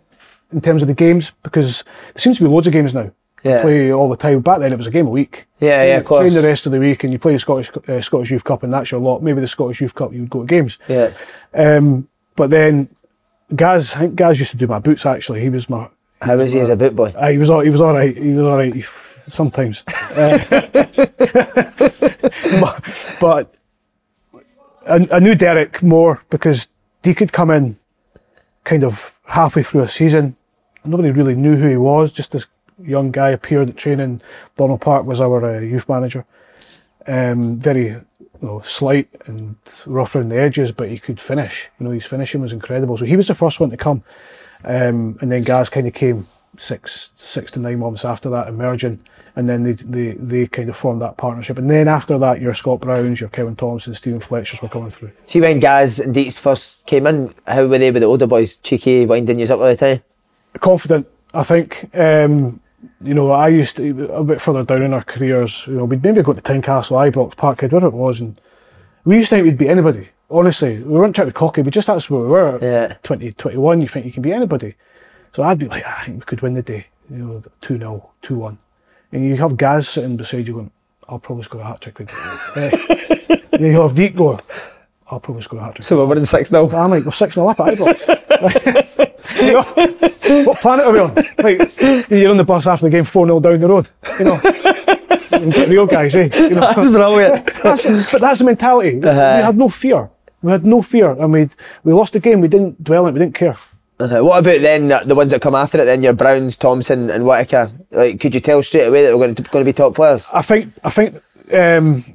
in terms of the games because there seems to be loads of games now. Yeah. Play all the time. Back then it was a game a week. Yeah, train, yeah, of course. Train the rest of the week, and you play the Scottish uh, Scottish Youth Cup, and that's your lot. Maybe the Scottish Youth Cup, you would go to games. Yeah. Um, but then Gaz, I think Gaz used to do my boots. Actually, he was my. How was he as a boot boy? Uh, he was all. He was all right. He was all right. he- Sometimes, Uh, but, I, I knew Derek more because he could come in kind of halfway through a season. Nobody really knew who he was. Just this young guy appeared at training. Donald Park was our uh, youth manager. Um, very you know, slight and rough around the edges, but he could finish. You know, his finishing was incredible. So he was the first one to come, um, and then Gaz kind of came six six to nine months after that, emerging, and then they they they kind of formed that partnership. And then after that, your Scott Browns, your Kevin Thomson, Stephen Fletchers were coming through. See when Gaz and Deeks first came in, how were they with the older boys? Cheeky, winding you up all the time? confident. I think. Um, you know, I used to a bit further down in our careers. You know, we'd maybe go to Tynecastle, Ibrox, Parkhead, whatever it was, and we used to think we'd beat anybody. Honestly, we weren't trying to cocky. We just that's where we were. Yeah. 20, 21, You think you can beat anybody? So I'd be like, "Ah, I think we could win the day. You know, two 0 two one, and you have Gaz sitting beside you going, I'll probably score a hat trick. today." Eh. you have Deek going, I'll probably score a hat trick. So we're winning 6 0. I'm like, we're 6 0 up at Ibrox. You know, what planet are we on? Like, you're on the bus after the game 4 0 down the road. You know, real guys, eh? You know, That's brilliant. that's, but that's the mentality. We had no fear. We had no fear, and we we lost the game. We didn't dwell on it. We didn't care. Uh-huh. What about then the, ones that come after it? Then your Browns, Thomson, and Whittaker. Like, could you tell straight away that we're going to going to be top players? I think I think um,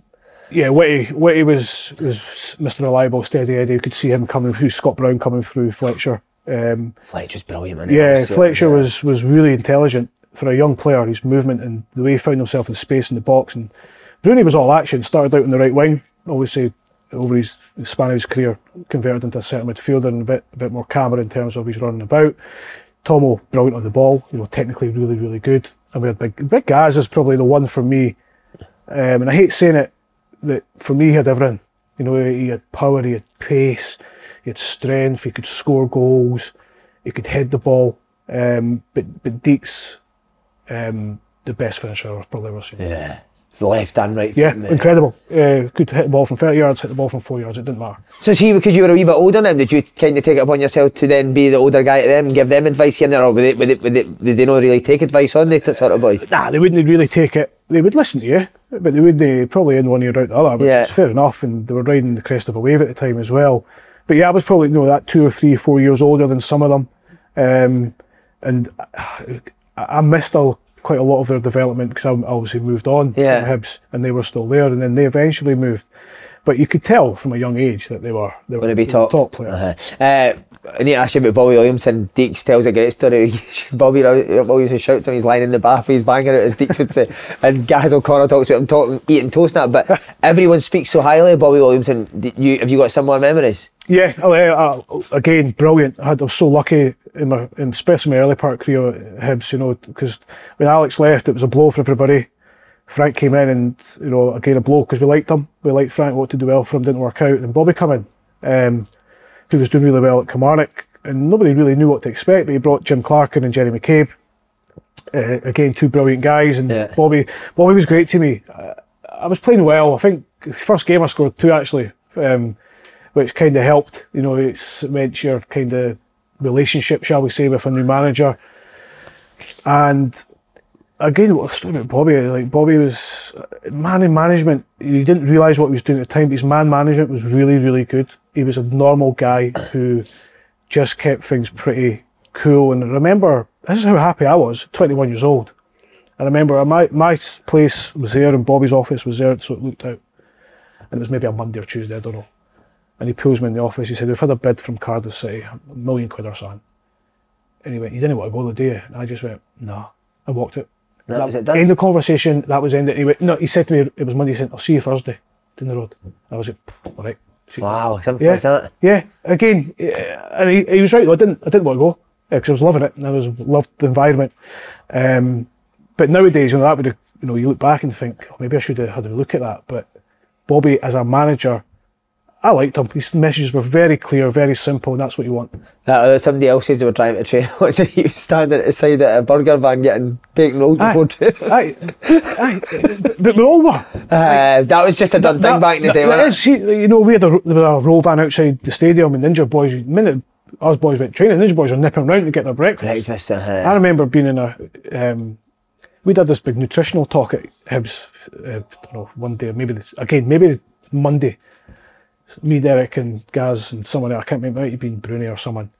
yeah, Whitty Whitty was was Mr. Reliable, steady Eddie. You could see him coming through. Scott Brown coming through. Fletcher. Um, Fletcher's brilliant, man. yeah, Fletcher yeah. was was really intelligent for a young player. His movement and the way he found himself in space in the box. And Bruni was all action. Started out in the right wing. Obviously, over his span of his career, converted into a centre midfielder and a bit a bit more camera in terms of his running about. Tomo brilliant on the ball. You know, technically really really good. And we had big big Gaz is probably the one for me. Um, and I hate saying it that for me he had everything. You know, he had power, he had pace, he had strength, he could score goals, he could head the ball. Um, but but Deeks, um, the best finisher I've probably ever seen. Yeah, the left and right. Yeah, foot, incredible. Uh, could hit the ball from 30 yards, hit the ball from 4 yards, it didn't matter. So see, because you were a wee bit older now, did you kind of take it upon yourself to then be the older guy to them and give them advice here and there, or would they, would they, would they, did they not really take advice on the sort of boys? Nah, they wouldn't really take it. They would listen to you, but they wouldn't probably in one ear out the other, which Yeah. is fair enough. And they were riding the crest of a wave at the time as well. But yeah, I was probably you know that two or three, four years older than some of them, um, and I, I missed a, quite a lot of their development because I obviously moved on Yeah. from Hibs, and they were still there, and then they eventually moved. But you could tell from a young age that they were they were Going to be top. top players. Uh-huh. Uh, I need to ask you about Bobby Williamson. Deeks tells a great story. Bobby always would shout to him, he's lying in the bath, he's banging out as Deeks would say. And Gaz O'Connor talks about him talking, eating toast and that. But everyone speaks so highly of Bobby Williamson. You, have you got similar memories? Yeah, uh, uh, again, brilliant. I, had, I was so lucky in my, in, especially my early part of career at Hibs, you know, because when Alex left, it was a blow for everybody. Frank came in and, you know, again, a blow because we liked him. We liked Frank, what to do well for him, didn't work out. And Bobby come in, um, who was doing really well at Kilmarnock, and nobody really knew what to expect, but he brought Jim Clark in and Gerry McCabe. Uh, again, two brilliant guys, and Yeah. Bobby, Bobby was great to me. I, I was playing well. I think his first game I scored two actually. Um, which kind of helped. You know, it cements your kind of relationship, shall we say, with a new manager. And again, what I story about Bobby is like Bobby was uh, man in management. He didn't realise what he was doing at the time, but his man management was really, really good. He was a normal guy who just kept things pretty cool. And I remember this is how happy I was, 21 years old. I remember my my place was there and Bobby's office was there, so it looked out. And it was maybe a Monday or Tuesday, I don't know. And he pulls me in the office. He said, We've had a bid from Cardiff City, a million quid or something. And he went, You didn't want to go, do you? And I just went, No. I walked out. That was it done? End of conversation. That was ended. He went, No, he said to me, It was Monday. He said, I'll see you Thursday down the road. I was like, All right. See- Wow, simple yeah, that. yeah. Again, eh, and he, he was right. Though. I didn't, I didn't want to go because I was loving it and I was loved the environment. Um, but nowadays, you know, that would have, you know, you look back and think, oh, maybe I should have had a look at that. But Bobby, as a manager, I liked him. His messages were very clear, very simple, and that's what you want. That, uh, somebody else says they were trying to train. What's it? He was standing at the side of a burger van getting bacon rolls before training. aye, aye, but, we all were. Uh, that was just a done thing back in the day, that wasn't it? is, see, you know, we had a, there was a roll van outside the stadium, and Ninja boys, the minute us boys went training, Ninja boys were nipping around to get their breakfast. Breakfast, I uh-huh. remember being in a. Um, we did this big nutritional talk at Hibs. Uh, I don't know one day, maybe this, again, maybe Monday. Me, Derek, and Gaz, and someone else, I can't remember. It might have been Bruni or someone.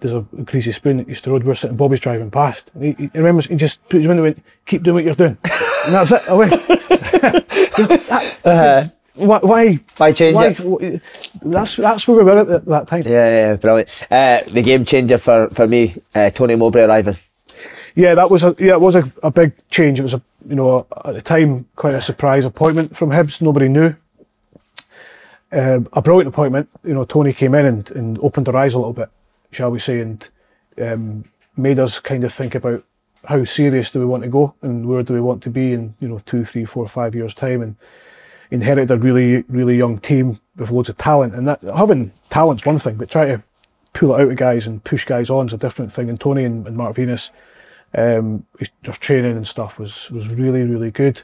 There's a, a greasy spoon at Easter Road. We're sitting. Bobby's driving past. And he, he I remember he just put his window and went, "Keep doing what you're doing," and that's it. Away. why? Why? Why change why- it? That's that's where we were at that, that time. Yeah, yeah, brilliant. Uh, the game changer for, for me, uh, Tony Mowbray arriving. Yeah, that was a yeah, it was a, a big change. It was a you know at the time quite a surprise appointment from Hibs. Nobody knew. Um, a brilliant appointment. You know, Tony came in and, and opened our eyes a little bit, shall we say, and um, made us kind of think about how serious do we want to go and where do we want to be in you know two, three, four, five years time, and inherited a really really young team with loads of talent. And that having talent's one thing, but try to pull it out of guys and push guys on is a different thing. And Tony and, and Mark Venus um, their training and stuff was was really really good.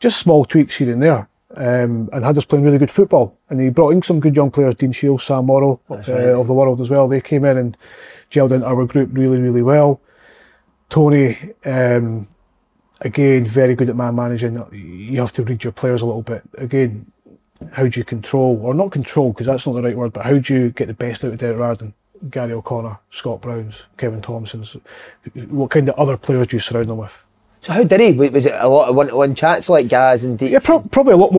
Just small tweaks here and there, um, and had us playing really good football. And he brought in some good young players, Dean Shiels, Sam Morrow uh, right. of the world as well. They came in and gelled into our group really really well. Tony um, again, very good at man managing. You have to read your players a little bit. Again, how do you control, or not control, because that's not the right word, but how do you get the best out of Derek Riordan, Gary O'Connor, Scott Browns, Kevin Thomsons? What kind of other players do you surround them with? So how did he? Was it a lot of one-to-one chats like Gaz and Deeks? Yeah, pro- probably a lot more.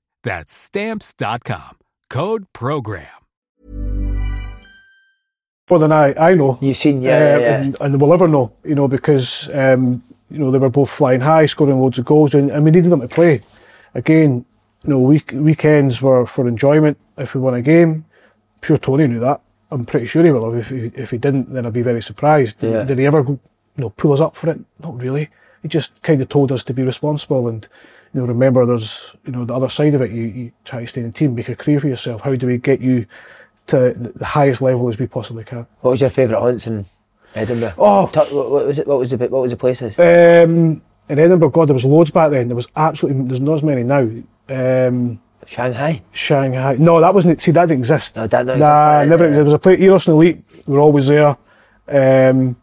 That's stamps.com. Code program. More than I, I know. You've seen, yeah, Uh, yeah, yeah. And, and will ever know, you know, because, um, you know, they were both flying high, scoring loads of goals, and, and we needed them to play. Again, you know, week, weekends were for enjoyment if we won a game. I'm sure Tony knew that. I'm pretty sure he will have. If he, if he didn't, then I'd be very surprised. Yeah. Did he ever, you know, pull us up for it? Not really. He just kind of told us to be responsible and, you know, remember there's, you know, the other side of it. You, you try to stay in the team, make a career for yourself. How do we get you to the highest level as we possibly can? What was your favourite haunts in Edinburgh? Oh. What, what was it? What was the what was the places? Um, in Edinburgh, God, there was loads back then. There was absolutely, there's not as many now. Um, Shanghai. Shanghai. No, that wasn't. See, that didn't exist. No, that didn't Nah, exist. never existed. There was a place. Eros and Elite. We were always there. Um,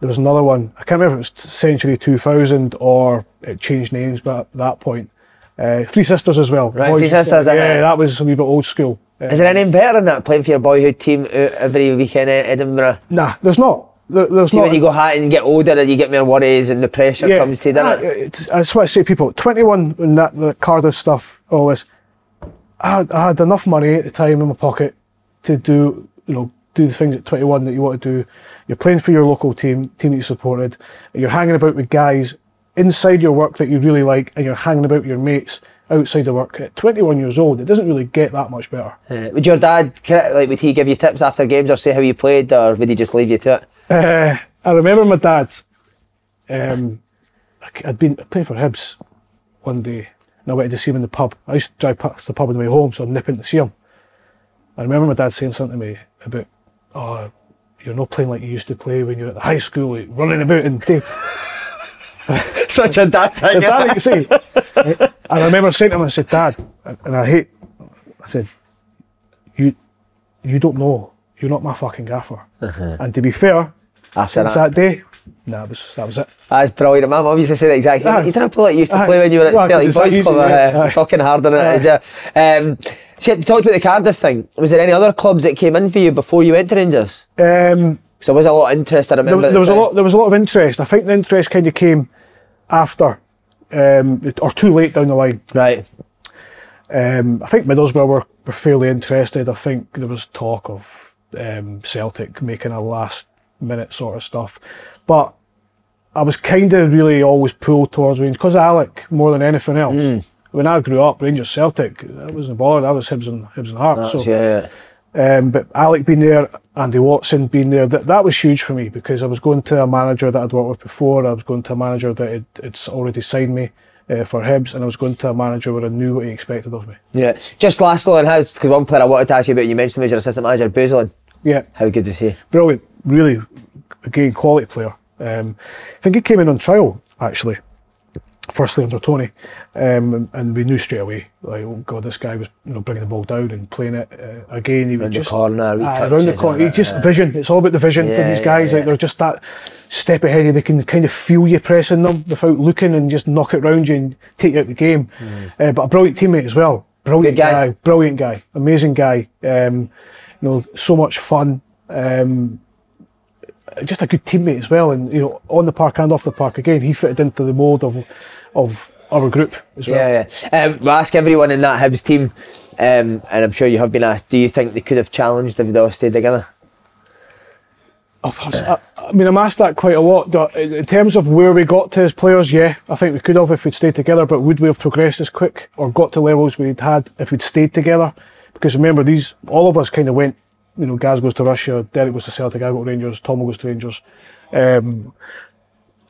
there was another one. I can't remember if it was Century 2000 or it changed names, but at that point, uh, Three Sisters as well. Right, Boys Three Sisters. Yeah, that was a wee bit old school. Is there anything better than that? Playing for your boyhood team every weekend in Edinburgh. Nah, there's not. There, there's See, not. when you go high and get older and you get more worries and the pressure comes to ah, that. it's- That's what I say to people. 21 when that the Cardiff stuff, all this. I had, I had enough money at the time in my pocket to do, you know, do the things at 21 that you want to do. You're playing for your local team, team that you supported. You're hanging about with guys inside your work that you really like, and you're hanging about with your mates outside the work. At 21 years old, it doesn't really get that much better. Uh, would your dad, like, would he give you tips after games or say how you played, or would he just leave you to it? Uh, I remember my dad. Um, I'd been playing for Hibs one day, and I went to see him in the pub. I used to drive past the pub on the way home, so I'd nip in to see him. I remember my dad saying something to me about, "Oh, you're not playing like you used to play when you were at the high school, like, running about and." Take, Such a dad thing. That what say? and I remember saying to him, I said, Dad, and I hate, I said, you, you don't know. You're not my fucking gaffer. And to be fair, After since that. that day, nah, that was, that was it. That's brilliant. My mum used to say the exact same. Aye. You didn't play like you used to play when you were at 'cause Celtic that Boys Club. yeah. uh, fucking hard on it. Is it? Um, so you talked about the Cardiff thing. Was there any other clubs that came in for you before you went to Rangers? Um, So there was a lot of interest. I remember. at there was the a lot. There was a lot of interest. I think the interest kind of came after, um, or too late down the line. Right. Um, I think Middlesbrough were, were fairly interested. I think there was talk of um, Celtic making a last minute sort of stuff, but I was kind of really always pulled towards Rangers because Alec more than anything else. Hmm. When I grew up, Rangers Celtic, I wasn't bothered. I was Hibs and Hibs and Hearts. That's- so yeah, um, but Alec being there, Andy Watson being there, that, that was huge for me because I was going to a manager that I'd worked with before. I was going to a manager that had, it's already signed me uh, for Hibs, and I was going to a manager where I knew what he expected of me. Yeah. Just lastly on house, because one player I wanted to ask you about, you mentioned him as your assistant manager, Beuzelin. Yeah, How good was he? brilliant, really, again, quality player. Um, I think he came in on trial actually. Firstly under Tony, um, and, we knew straight away, like, oh god, this guy was, you know, bringing the ball down and playing it uh, again. He was Round the corner, retouches around the corner. It's just yeah. vision. It's all about the vision for these guys. yeah. Like they're just that step ahead. They can kind of feel you pressing them without looking and just knock it round you and take you out the game. Uh, but a brilliant teammate as well. Brilliant. Good guy. brilliant guy, amazing guy. Um, you know, so much fun. Um, just a good teammate as well. And you know, on the park and off the park, again, he fitted into the mould of of our group as well. Yeah, yeah. Um, we'll ask everyone in that Hibs team, um, and I'm sure you have been asked, do you think they could have challenged if they all stayed together? I, I mean, I'm asked that quite a lot. In terms of where we got to as players, yeah, I think we could have if we'd stayed together, but would we have progressed as quick or got to levels we'd had if we'd stayed together? Because remember, these all of us kind of went, you know, Gaz goes to Russia, Derek goes to Celtic, I go to Rangers, Tom goes to Rangers. Um,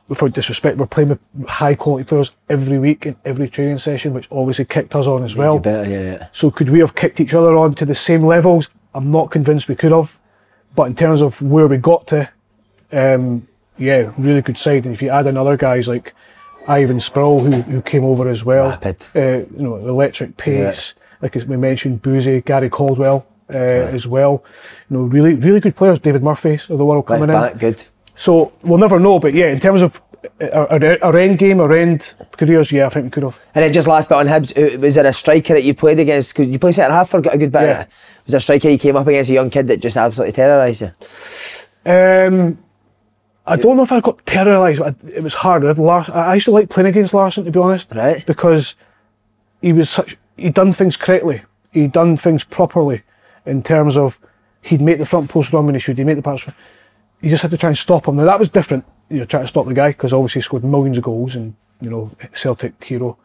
without disrespect, we're playing with high quality players every week in every training session, which obviously kicked us on as well. Better, yeah, yeah. So could we have kicked each other on to the same levels? I'm not convinced we could have. But in terms of where we got to, um, yeah, really good side. And if you add in other guys like Ivan Sproule, who, who came over as well, Rapid. uh, you know, electric pace, like as we mentioned, Boozy, Gary Caldwell uh, as well. You know, really, really good players. David Murphy's of the world coming in. back, good. So we'll never know. But yeah, in terms of our, our, our end game, our end careers, yeah, I think we could have. And then just last bit on Hibs, uh, was there a striker that you played against? Cause you played centre half for a good bit. Yeah. Was there a striker you came up against a young kid that just absolutely terrorised you? Um, I don't know if I got terrorised, but I- it was hard. I used to like playing against Larsson, to be honest. Right. Because he was such, he'd done things correctly. He'd done things properly in terms of he'd make the front post run when he should, he'd make the pass run. You just had to try and stop him. Now that was different, you know, trying to stop the guy because obviously he scored millions of goals and, you know, Celtic hero.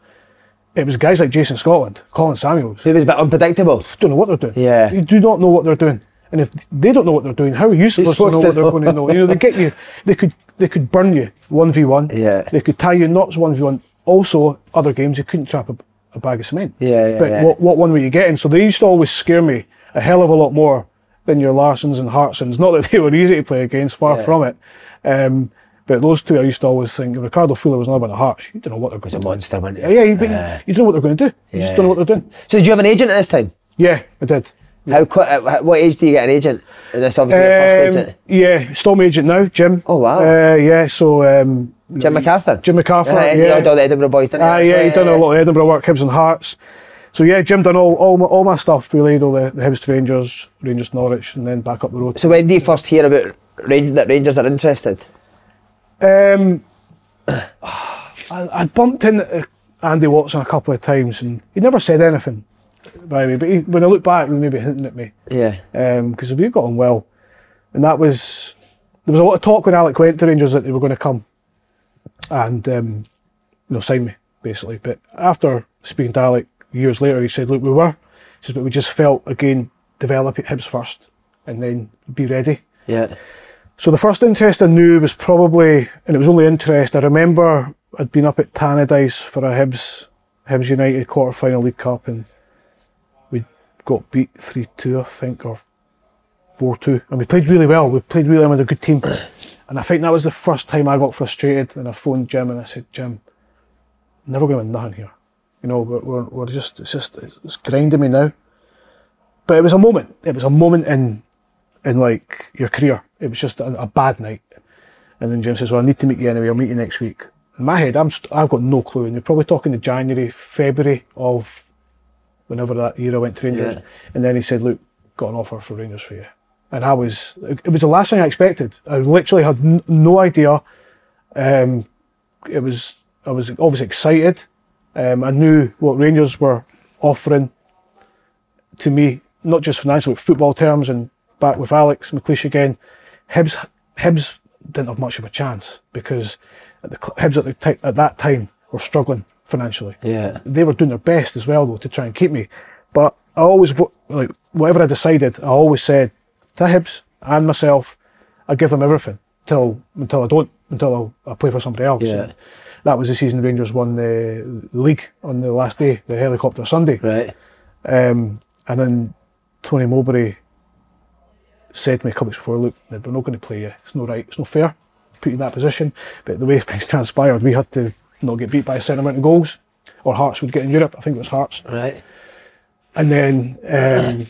It was guys like Jason Scotland, Colin Samuels It was a bit unpredictable. don't know what they're doing. Yeah. You do not know what they're doing. And if they don't know what they're doing, how are you supposed, to know to what they're know? going to know? You know, they get you. They could. They could burn you one v one. Yeah. They could tie you knots one v one. Also, other games you couldn't trap a, a bag of cement. Yeah, yeah, But yeah. what what one were you getting? So they used to always scare me a hell of a lot more than your Larssons and Hartsons. Not that they were easy to play against, far Yeah. from it. Um, but those two, I used to always think Ricardo Fuller was not about the Hearts. You don't know what they're going to a do. monster, wasn't Yeah, he? yeah, you, but you- don't know what they're going to do. You just don't know what they're doing. So did you have an agent at this time? Yeah, I did. How? At what age do you get an agent? And this obviously your Um, first agent. Yeah, still my agent now, Jim. Oh, wow. Uh, yeah, so um, Jim MacArthur. Jim MacArthur. Yeah, he yeah, did all the Edinburgh boys, didn't he? Ah, yeah, he done a lot of Edinburgh work, Hibs and Hearts. So yeah, Jim done all all my, all my stuff really, all the, the Hibs to Rangers, Rangers Norwich, and then back up the road. So when do you first hear about Rangers, that Rangers are interested? Um, I, I bumped into Andy Watson a couple of times, and he never said anything. By the way, but he, when I look back, he was maybe hinting at me. Yeah. because we got on well, and that was there was a lot of talk when Alec went to Rangers that they were going to come and um, you know sign me basically. But after speaking to Alec years later, he said, "Look, we were," he says, "but we just felt again develop at Hibs first, and then be ready." Yeah. So the first interest I knew was probably, and it was only interest. I remember I'd been up at Tannadice for a Hibs Hibs United quarter final League Cup, and we got beat three two, I think, or four two, and we played really well. We played really well with a good team, and I think that was the first time I got frustrated. And I phoned Jim and I said, Jim, I'm never going to win nothing here. You know, we're, we're, we're just it's just it's grinding me now. But it was a moment. It was a moment in in like your career. It was just a, a bad night. And then Jim says, "Well, I need to meet you anyway. I'll meet you next week." In my head, I'm st- I've got no clue. And you're probably talking to January, February of whenever that year I went to Rangers. Yeah. And then he said, "Look, got an offer for Rangers for you." And I was, it was the last thing I expected. I literally had n- no idea. Um, it was, I was obviously excited. Um, I knew what Rangers were offering to me, not just financially, but football terms. And back with Alex McLeish again, Hibs, Hibs didn't have much of a chance because at the, Hibs at, the ti- at that time were struggling financially. Yeah. They were doing their best as well, though, to try and keep me. But I always, vo- like, whatever I decided, I always said to Hibs and myself, I give them everything until until I don't, until I, I play for somebody else. Yeah. That was the season Rangers won the league on the last day, the helicopter Sunday. Right. Um, and then Tony Mowbray said to me a couple weeks before, look, we're not going to play you. It's not right. It's not fair. Put you in that position. But the way things transpired, we had to not get beat by a certain amount of goals, or Hearts would get in Europe. I think it was Hearts. Right. And then um,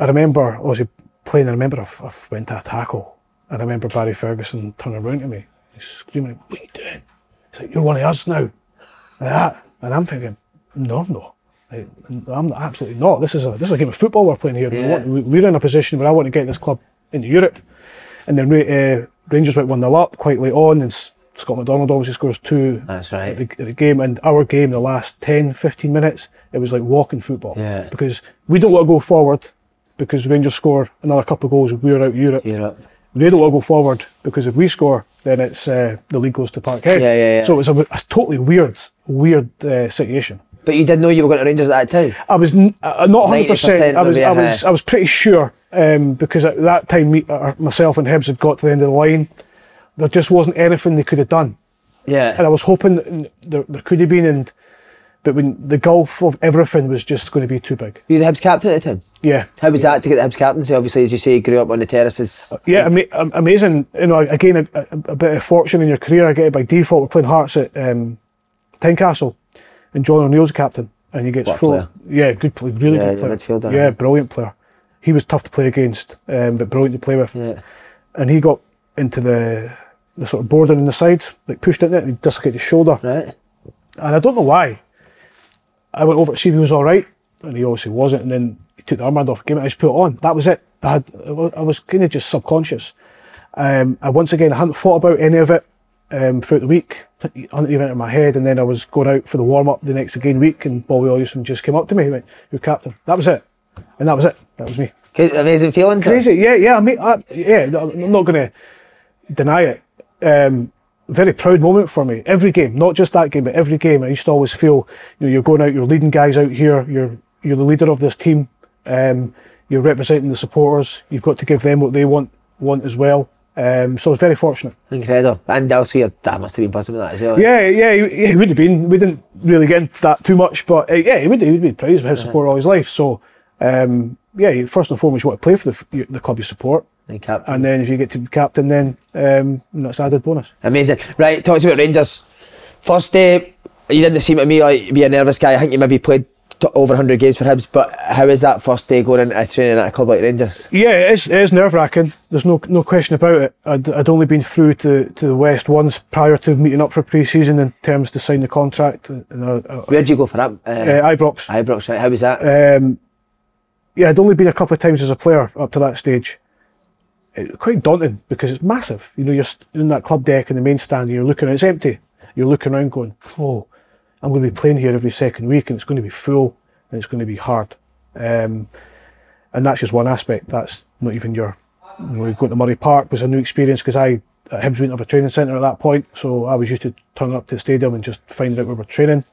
I remember obviously playing. I remember I, I went to a tackle, I remember Barry Ferguson turning around to me, screaming, "What are you doing?" He's like, "You're one of us now." Like and I'm thinking, "No. Like, I'm absolutely not. This is a this is a game of football we're playing here. Yeah. we- We're in a position where I want to get this club into Europe." And then uh, Rangers went one 0 up quite late on, and Scott McDonald obviously scores two That's right. at the, at the game, and our game, the last 10, 15 minutes, it was like walking football. Yeah. Because we don't want to go forward because Rangers score another couple of goals, we're out Europe. Europe. They don't to go forward because if we score, then it's uh, the league goes to Parkhead. Yeah, yeah, yeah. So it was a, a totally weird, weird uh, situation. But you did know you were going to Rangers at that time. I was n- uh, not hundred 90% I was, I was, uh, I was pretty sure um, because at that time, me, uh, myself and Hibs had got to the end of the line. There just wasn't anything they could have done, Yeah. and I was hoping that there, there could have been. And but when the gulf of everything was just going to be too big. You the Hibs captain at the time. Yeah, How was that to get the Hibs captaincy? Obviously, as you say, you grew up on the terraces. yeah, ama- am- amazing. You know, again, a, a, bit of fortune in your career. I get it by default. We're playing Hearts at um, Tynecastle, and John O'Neill's captain, and he gets What full. player. Yeah, good play, really Yeah, good player. yeah, yeah. brilliant player. He was tough to play against, um, but brilliant to play with. Yeah. And he got into the the sort of border in the sides, like pushed into it, and he dislocated his shoulder. Right. And I don't know why. I went over to see if he was all right, and he obviously wasn't. And then he took the armband off, gave it, I just put it on. That was it. I had, I was kind of just subconscious. Um, I once again I hadn't thought about any of it um, throughout the week. Hadn't even entered my head. And then I was going out for the warm up the next again week, and Bobby Olsen just came up to me. He went, "You're captain." That was it, and that was it. That was me. Amazing feeling. Crazy, yeah, yeah. I mean, I, yeah. I'm not going to deny it. Um, very proud moment for me. Every game, not just that game, but every game. I used to always feel, you know, you're going out, you're leading guys out here. You're you're the leader of this team. Um, you're representing the supporters. You've got to give them what they want want as well. Um, so it's very fortunate. Incredible. And elsewhere, that must have been possible that as well. Yeah, yeah, he, he would have been. We didn't really get into that too much, but uh, yeah, he would. He would be praised for his support all his life. So, um, yeah, first and foremost, you want to play for the, the club you support, And captain. and then if you get to be captain, then um, that's added bonus. Amazing. Right, talk to me about Rangers. First day, you didn't seem to me like be a nervous guy. I think you maybe played over 100 games for Hibs, but how is that first day going into training at a club like Rangers? Yeah, it is, it is nerve wracking. There's no no question about it. I'd, I'd only been through to, to the West once prior to meeting up for pre season in terms to sign the contract. And, uh, uh, Where'd you go for that? Uh, uh, Ibrox. Ibrox, right? How was that? Um, yeah, I'd only been a couple of times as a player up to that stage. It, quite daunting because it's massive. You know, you're in that club deck in the main stand and you're looking, and it's empty. You're looking around going, oh, I'm going to be playing here every second week and it's going to be full and it's going to be hard. Um, and that's just one aspect. That's not even your, you know, going to Murray Park was a new experience because I, at Hibs, we didn't have a training centre at that point. So I was used to turning up to the stadium and just finding out where we're training.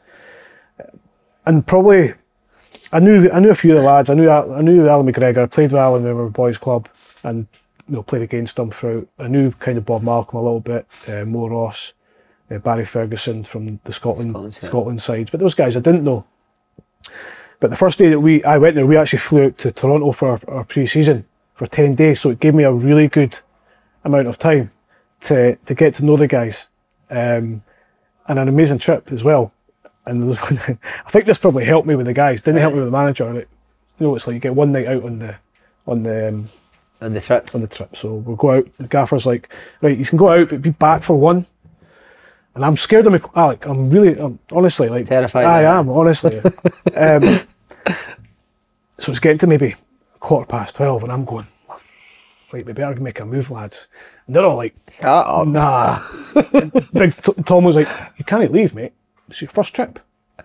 And probably I knew I knew a few of the lads. I knew I knew Allan McGregor. I played with Allan when we were boys' club, and you know played against him throughout. I knew kind of Bob Malcolm a little bit, uh, Mo Ross, uh, Barry Ferguson from the Scotland Scotland side. Scotland sides, but those guys I didn't know. But the first day that we I went there, we actually flew out to Toronto for our, our pre-season for ten days, so it gave me a really good amount of time to to get to know the guys, um, and an amazing trip as well. And I think this probably helped me with the guys. Didn't help me with the manager. And it, you know, it's like you get one night out on the on the um, On the trip? on the trip. So we'll go out. The gaffer's like, right, you can go out, but be back for one. And I'm scared of Mc- Alec. I'm really, I'm honestly like Terrified I that. am honestly. um, so it's getting to maybe quarter past twelve, and I'm going. Right, we better make a move, lads. And they're all like, Shut up. Nah. Big T- Tom was like, you can't leave, mate. It's your first trip.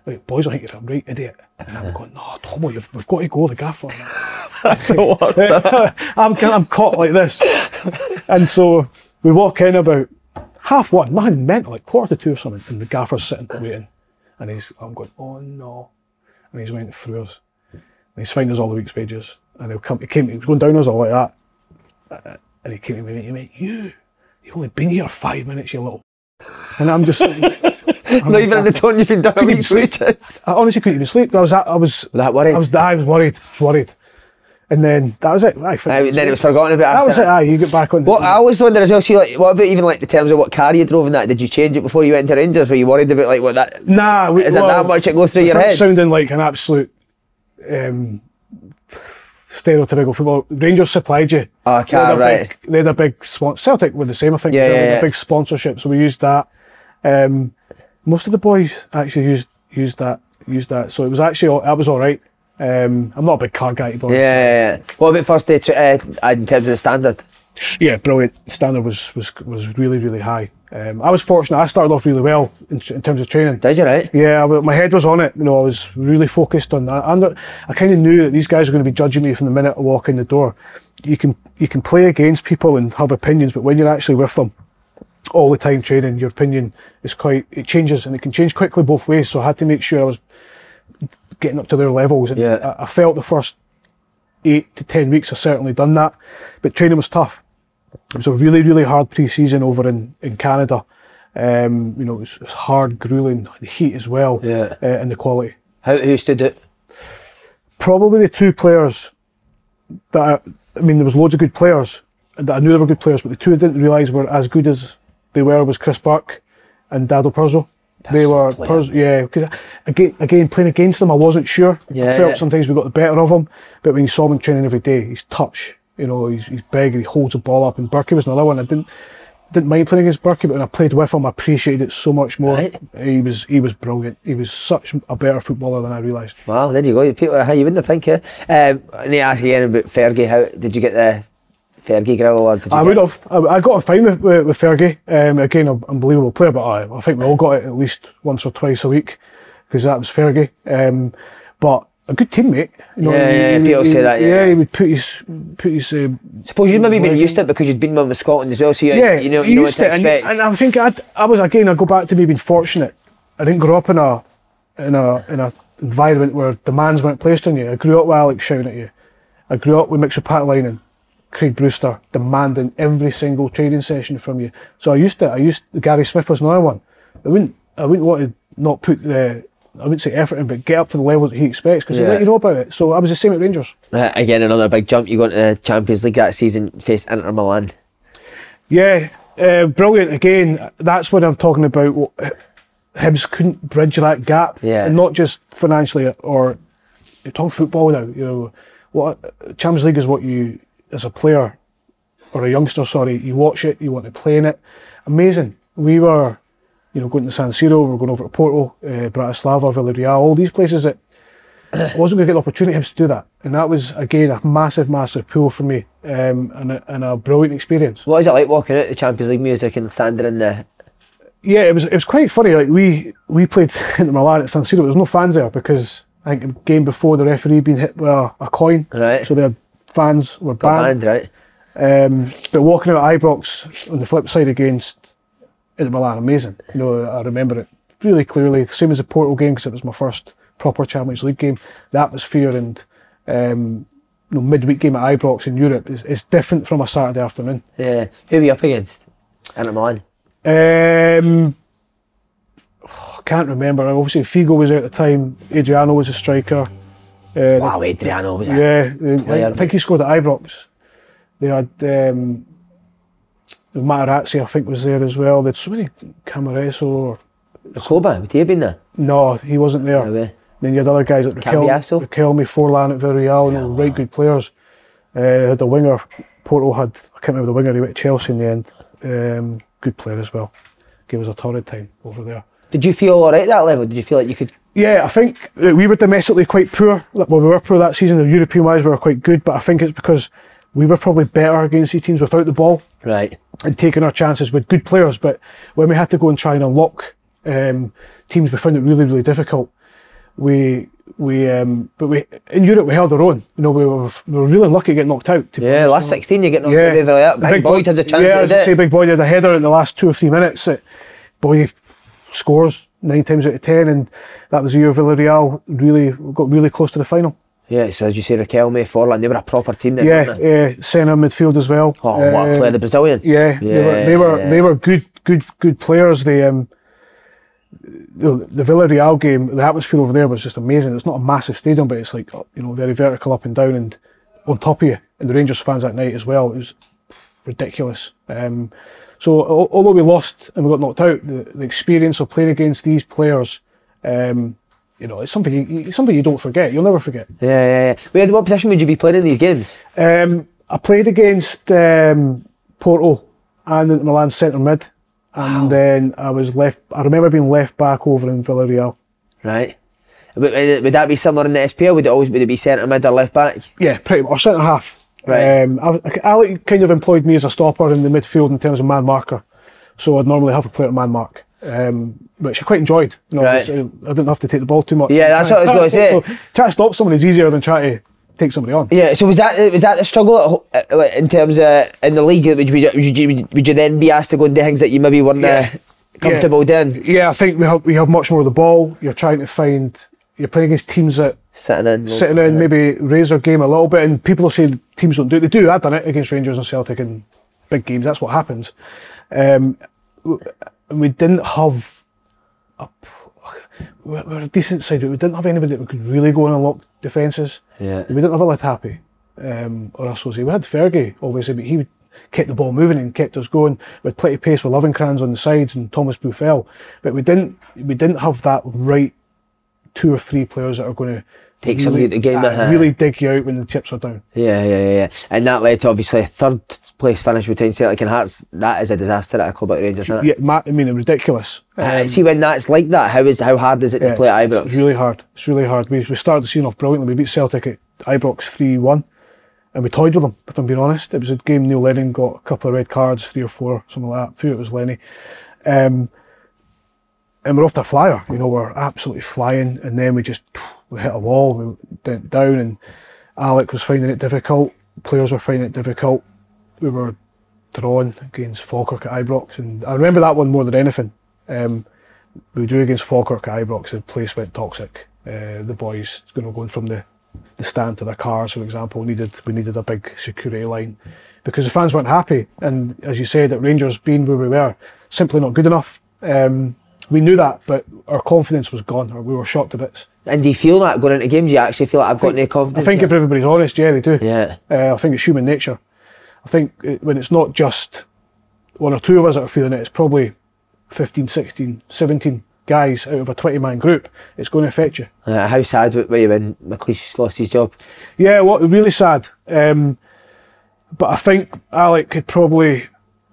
Like, boys, I think you're a right idiot. And I'm going, no, Tomo, you've, we've got to go, the gaffer. I'm, I'm caught like this. And so we walk in about half one, nothing mental, like quarter to two or something, and the gaffer's sitting waiting. And he's, I'm going, oh no. And he's went through us. And he's finding us all the week's wages. And he'll come, he came, he was going down us all like that. And he came to me and he went, you, you've only been here five minutes, you little. And I'm just, sitting, I'm Not even in the tone you've been doing a week's sleep. wages. I honestly couldn't even sleep. I was, I was, that worried? I was, I was worried. I was worried. And then that was it. Aye, Aye, then it was forgotten about That after was it. Aye, you get back on. What I always wonder as well, see, like, what about even like the terms of what car you drove and that? Did you change it before you went to Rangers? Were you worried about like what that? Nah, we, Is it that much it goes through your head? Sounding like an absolute um, stereotypical football. Rangers supplied you. Oh, They had car, a right. Big, they had a big sponsor. Celtic were the same, I think. Yeah, They had yeah, a big sponsorship, so we used that. Um, most of the boys actually used used that used that, so it was actually that was all right. Um, I'm not a big car guy, but Yeah, yeah, yeah. What about first day uh, in terms of the standard? Yeah, brilliant. Standard was was was really really high. Um, I was fortunate. I started off really well in, in terms of training. Did you right? Yeah, I- my head was on it. You know, I was really focused on that. And I kind of knew that these guys are going to be judging me from the minute I walk in the door. You can you can play against people and have opinions, but when you're actually with them all the time training, your opinion is quite it changes and it can change quickly both ways. So I had to make sure I was getting up to their levels. And Yeah. I, I felt the first eight to ten weeks I certainly done that, but training was tough. It was a really, really hard pre-season over in, in Canada. Um, you know, it was, it was hard, grueling, the heat as well, Yeah. uh, and the quality. How who stood it? Probably the two players that I, I mean, there was loads of good players that I knew they were good players, but the two I didn't realise were as good as they were was Chris Burke and Dado Pršo. They were. Pršo, yeah, because again, again, playing against them, I wasn't sure. Yeah, I felt yeah. sometimes we got the better of him, but when you saw him training every day, his touch, you know, he's, he's big and he holds the ball up. And Burke was another one. I didn't didn't mind playing against Burke, but when I played with him, I appreciated it so much more. Right. He was he was brilliant. He was such a better footballer than I realised. Wow, there you go. People, how you wouldn't think, eh? Um, need to ask again about Fergie. How did you get the Fergie grill, or did you I would have. I, I got on fine with, with, with Fergie. Um, again, an unbelievable player, but I, I think we all got it at least once or twice a week because that was Fergie. Um, but a good teammate. You Yeah, he- yeah, people he- say that, yeah. he would put his put his. Um, Suppose you'd maybe been used to it because you'd been with Scotland as well, so you, yeah, you know you know what to it, and, and I think I'd, I was again. I go back to me being fortunate. I didn't grow up in a in a in a environment where demands weren't placed on you. I grew up with Alex shouting at you. I grew up with Mixu Paatelainen Craig Brewster demanding every single training session from you. So I used to. I used Gary Smith was another one. I wouldn't. I wouldn't want to not put the. I wouldn't say effort in, but get up to the level that he expects because Yeah. he let you know about it. So I was the same at Rangers. Uh, again, another big jump. You go into the Champions League that season, face Inter Milan. Yeah, uh, brilliant. Again, that's what I'm talking about. Hibs couldn't bridge that gap, Yeah. and not just financially or you're talking football now. You know, what Champions League is what you as a player or a youngster, sorry, you watch it, you want to play in it. Amazing. We were, you know, going to San Siro, we were going over to Porto, uh, Bratislava, Villarreal, all these places that I wasn't going to get the opportunity to do that, and that was again a massive, massive pull for me, um, and a, and a brilliant experience. What is it like walking out the Champions League music and standing in the? Yeah, it was it was quite funny. Like we we played in the Milan at San Siro. There was no fans there because I think the game before the referee being hit with a, a coin, Right. so the fans were banned. banned, right? Um, but walking out at Ibrox on the flip side against Inter Milan, amazing. You know, I remember it really clearly. Same as the Porto game because it was my first proper Champions League game. The atmosphere and um, you know, midweek game at Ibrox in Europe is, is different from a Saturday afternoon. Yeah. Who were you up against? Inter Milan. Um, I can't remember. Obviously, Figo was out at the time. Adriano was a striker. Uh, Wow, Adriano was? Yeah. I think he scored at Ibrox. They had um, Materazzi, I think, was there as well. They had so many Camareso. Or, Koba, would he have been there? no, he wasn't there. No. Then you had other guys like Raquel? Riquelme, Forlan at Villarreal, you know, right good players. Uh, had a winger. Porto had, I can't remember the winger, he went to Chelsea in the end. Um, good player as well. Gave us a torrid time over there. Did you feel all right at that level? Did you feel like you could? Yeah, I think we were domestically quite poor. Well, we were poor that season. The European wise, we were quite good, but I think it's because we were probably better against these teams without the ball Right. and taking our chances with good players. But when we had to go and try and unlock um, teams, we found it really, really difficult. We we um, but we in Europe we held our own. You know, we were we were really lucky to get knocked out. To Yeah, last 16 you get knocked Yeah. out like that. Big, Boyd has a chance Yeah, I say. Big Boyd had a header in the last two or three minutes. That Boyd scores nine times out of ten, and that was the year Villarreal really got really close to the final. Yeah, so as you say, Riquelme, Forlan, they were a proper team then, Yeah, uh, centre midfield as well. Oh, what a Uh, player, the Brazilian. Yeah, they were they were Yeah. they were good good good players. They um know, the Villarreal game, the atmosphere over there was just amazing. It's not a massive stadium, but it's like you know very vertical up and down and on top of you. And the Rangers fans that night as well. It was ridiculous. Um, so although we lost and we got knocked out, the, the experience of playing against these players, um, you know, it's something you, it's something you don't forget. You'll never forget. Yeah, yeah, yeah. Wait, what position would you be playing in these games? Um, I played against um, Porto and Inter Milan centre mid, and then I was left. I remember being left back over in Villarreal. Right. Would, would would that be similar in the SPL? Would it always would it be centre mid or left back? Yeah, pretty much or centre half. Right. Um, Alec kind of employed me as a stopper in the midfield in terms of man marker. So I'd normally have a player at man mark, um, which I quite enjoyed. You know, Right. I didn't have to take the ball too much. Yeah, that's what I was gonna to stop- so try to stop someone is easier than try to take somebody on. Yeah, so was that was that the struggle at ho- uh, like, in terms of in the league? Would you, would, you, would you then be asked to go and do things that you maybe weren't Yeah. uh, comfortable doing? Yeah, I think we have we have much more of the ball. You're trying to find. You're playing against teams that Sitting in, sitting in maybe raise their game a little bit, and people will say teams don't do it. They do. I've done it against Rangers and Celtic in big games. That's what happens. Um, and we didn't have a, we were a decent side, but we didn't have anybody that we could really go and unlock defences. Yeah. We didn't have a Latapy um, or a Sauzée. We had Fergie, obviously, but he kept the ball moving and kept us going. We had plenty of pace with Løvenkrands on the sides and Thomas Buffel, but we didn't we didn't have that right two or three players that are going to Take somebody out the game, uh, uh-huh. really dig you out when the chips are down. Yeah, yeah, yeah, yeah. And that led to obviously a third place finish between Celtic and Hearts. That is a disaster at a club like Rangers, isn't it? Yeah, ma- I mean, ridiculous. Uh, Um, see when that's like that, how is how hard is it yeah, to play at it's, Ibrox? it's really hard. It's really hard. We, we started the season off brilliantly. We beat Celtic at Ibrox 3 1, and we toyed with them, if I'm being honest. It was a game Neil Lennon got a couple of red cards, three or four, something like that. Three, it was Lenny. Um, and we're off a flyer, you know, we're absolutely flying, and then we just we hit a wall, we went down, and Alec was finding it difficult, players were finding it difficult. We were drawn against Falkirk at Ibrox, and I remember that one more than anything. Um, we drew against Falkirk at Ibrox, the place went toxic. Uh, the boys, you know, going from the, the stand to their cars, for example, needed we needed a big security line because the fans weren't happy. And as you said, at Rangers being where we were, simply not good enough. Um, we knew that, but our confidence was gone, or we were shocked to bits. And do you feel that going into games? Do you actually feel like I've got any confidence? I think yet? if everybody's honest, yeah, they do. yeah, Uh, I think it's human nature. I think it, when it's not just one or two of us that are feeling it, it's probably 15, 16, 17 guys out of a 20 man group. It's going to affect you. uh, how sad were you when McLeish lost his job? Yeah, what really sad. Um, but I think Alec could probably.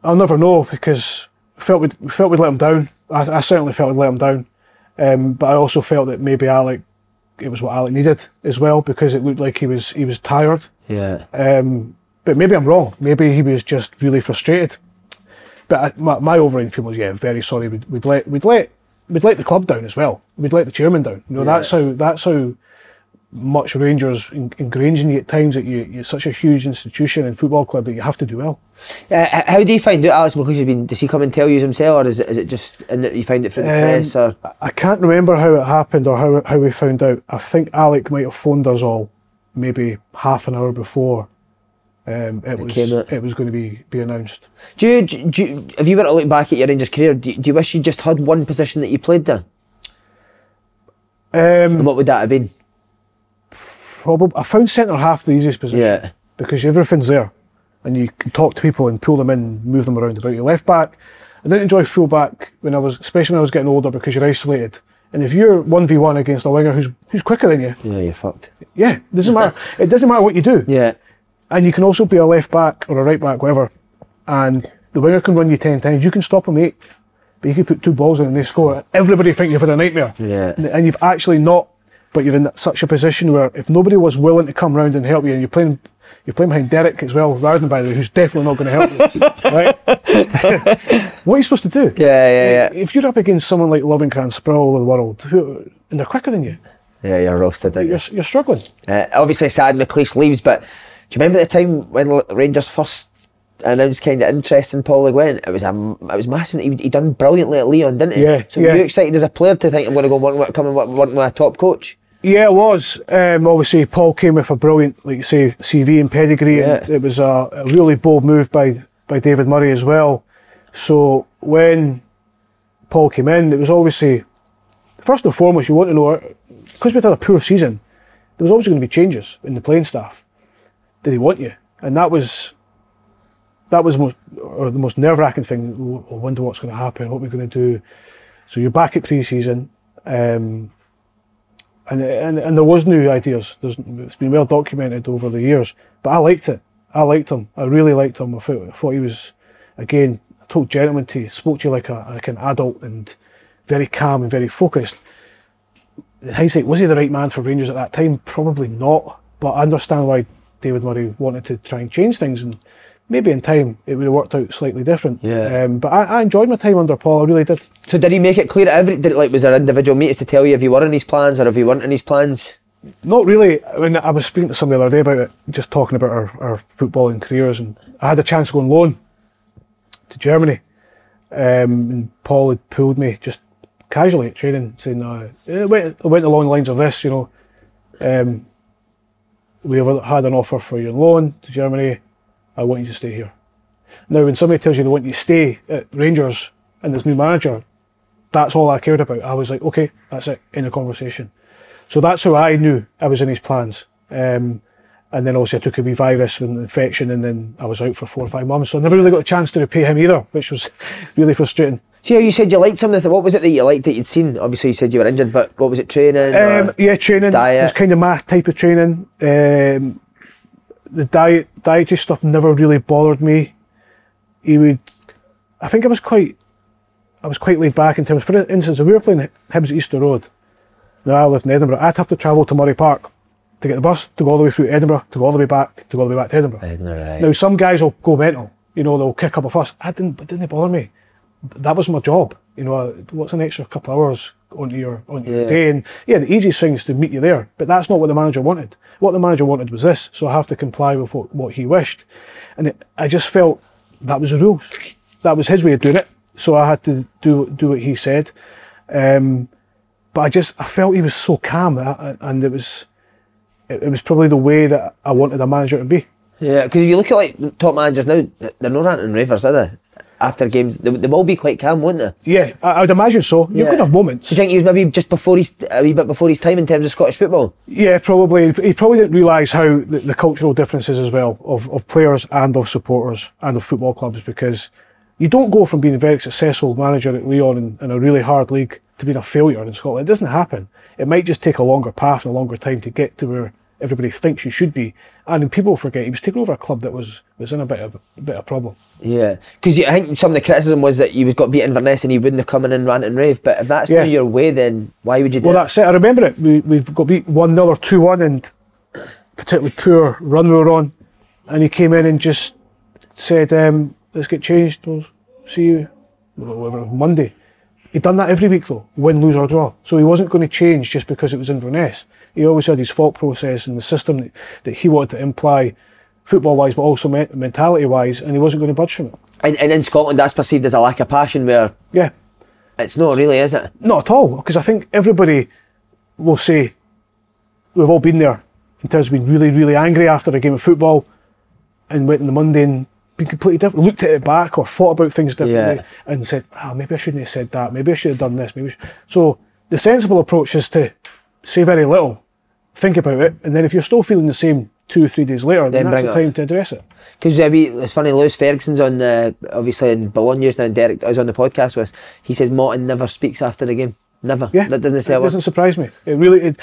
I'll never know because we felt we'd, we felt we'd let him down. I, I certainly felt we'd let him down. Um, but I also felt that maybe Alec, it was what Alec needed as well because it looked like he was he was tired. Yeah, Um, but maybe I'm wrong. Maybe he was just really frustrated. But I, my, my overall feeling was, yeah, very sorry. We'd, we'd let we'd let we'd let the club down as well. We'd let the chairman down. You know, that's how that's how much Rangers in, ingrained in you at times that you you're such a huge institution and football club that you have to do well. uh, how do you find out Alex McLeish been? Does he come and tell you himself, or is it is it just and you find it from the Um, press? Or I can't remember how it happened or how how we found out. I think Alec might have phoned us all maybe half an hour before. Um, it was came it was going to be be announced. do you, do you, if you were to look back at your Rangers career, do you, do you wish you just had one position that you played there? Um, And what would that have been? Probably I found centre half the easiest position. Yeah. because everything's there and you can talk to people and pull them in, move them around about your Left back, I didn't enjoy full back when I was, especially when I was getting older because you're isolated. And if you're one v one against a winger who's who's quicker than you, Yeah, you're fucked. yeah, it doesn't matter. it doesn't matter what you do. Yeah, And you can also be a left back or a right back, whatever. And the winger can run you ten times. You can stop him eight, but you can put two balls in and they score. Everybody thinks you've had a nightmare. Yeah. And you've actually not. But you're in such a position where if nobody was willing to come round and help you, and you're playing, you're playing behind Derek as well, rather than by the way, who's definitely not going to help you, right? what are you supposed to do? yeah, yeah, yeah. If you're up against someone like Løvenkrands, Sproule of the world, who, and they're quicker than you, Yeah, you're roasted. aren't you? you're, you're struggling. Uh, obviously, sad McLeish leaves, but do you remember the time when Rangers first announced kind of interest in Paul Le Guen? It was a, it was massive. He he done brilliantly at Lyon, didn't he? Yeah, So yeah. were you excited as a player to think I'm going to go work, work, come and work, work with a top coach? Yeah, it was. Um, obviously, Paul came with a brilliant, like you say, CV and pedigree, and it was a, a really bold move by by David Murray as well. So when Paul came in, it was obviously first and foremost you want to know because we'd had a poor season. There was always going to be changes in the playing staff. Did he want you? And that was that was most or the most nerve wracking thing. I wonder what's going to happen. What we're going to do. So you're back at pre-season. Um, and, and and there was new ideas. There's, it's been well documented over the years. But I liked it. I liked him. I really liked him. I thought, I thought he was, again, a total gentleman to you. Spoke to you like a like an adult and very calm and very focused. In hindsight, was he the right man for Rangers at that time? Probably not. But I understand why David Murray wanted to try and change things, and maybe in time it would have worked out slightly different. Yeah. Um, but I, I enjoyed my time under Paul. I really did. So did he make it clear at every? Did it, like was there individual meetings to tell you if you were in his plans or if you weren't in his plans? Not really. I mean, I was speaking to somebody the other day about it, just talking about our, our footballing careers, and I had a chance to go on loan to Germany. Um, and Paul had pulled me just casually at training, saying, uh, it, went, it went along the lines of this, you know, um, we have had an offer for your loan to Germany. I want you to stay here. Now, when somebody tells you they want you to stay at Rangers and there's new manager, that's all I cared about. I was like, okay, that's it, in the conversation. So that's how I knew I was in his plans. Um, and then obviously I took a wee virus with an infection and then I was out for four or five months. So I never really got a chance to repay him either, which was really frustrating. See how you said you liked some of the. What was it that you liked that you'd seen? Obviously, you said you were injured, but what was it? Training. Um, yeah, training. diet? It was kind of math type of training. Um, the diet, dietary stuff never really bothered me. He would, I think I was quite, I was quite laid back in terms. For instance, if we were playing Hibs at Easter Road, now I lived in Edinburgh, I'd have to travel to Murray Park to get the bus to go all the way through Edinburgh, to go all the way back, to go all the way back to Edinburgh. Edinburgh, right. Now some guys will go mental, you know, they'll kick up a fuss. I didn't, it didn't they bother me. That was my job, you know. What's an extra couple of hours onto your onto your day? And yeah, the easiest thing is to meet you there, but that's not what the manager wanted. What the manager wanted was this, so I have to comply with what, what he wished, and it, I just felt that was the rules. That was his way of doing it, so I had to do do what he said. Um, but I just I felt he was so calm, and it was it, it was probably the way that I wanted a manager to be. Yeah, because if you look at like top managers now, they're no ranting ravers, are they? After games, they, they will be quite calm, won't they? Yeah, I, I would imagine so. You're Yeah. going to have moments. Do you think he was maybe just before his a wee bit before his time in terms of Scottish football? Yeah, probably. He probably didn't realise how the, the cultural differences as well of, of players and of supporters and of football clubs because you don't go from being a very successful manager at Lyon in, in a really hard league to being a failure in Scotland. It doesn't happen. It might just take a longer path and a longer time to get to where everybody thinks you should be. And people forget he was taking over a club that was was in a bit of a bit of problem. Yeah, because I think some of the criticism was that he was got beat Inverness and he wouldn't have come in and rant and rave. But if that's Yeah. not your way, then why would you do Well, that's it. I remember it. We we got beat one 0 or two one, and particularly poor run we were on, and he came in and just said, um, "Let's get changed. We'll see you whatever Monday." He'd done that every week though, win, lose or draw. So he wasn't going to change just because it was Inverness. He always had his thought process and the system that, that he wanted to imply, football wise, but also me- mentality wise, and he wasn't going to budge from it. And, and in Scotland, that's perceived as a lack of passion, where Yeah, it's not really, is it? Not at all, because I think everybody will say we've all been there in terms of being really, really angry after a game of football and went on the Monday and been completely different, looked at it back or thought about things differently Yeah. and said, ah, maybe I shouldn't have said that, maybe I should have done this. Maybe So the sensible approach is to say very little, think about it, and then if you're still feeling the same two or three days later, then, Then that's the up. time to address it. Because it's funny, Lewis Ferguson's on the obviously in Bologna now, and Derek is on the podcast with us. He says Martin never speaks after the game, never. Yeah, that doesn't say it doesn't surprise me. It really, it,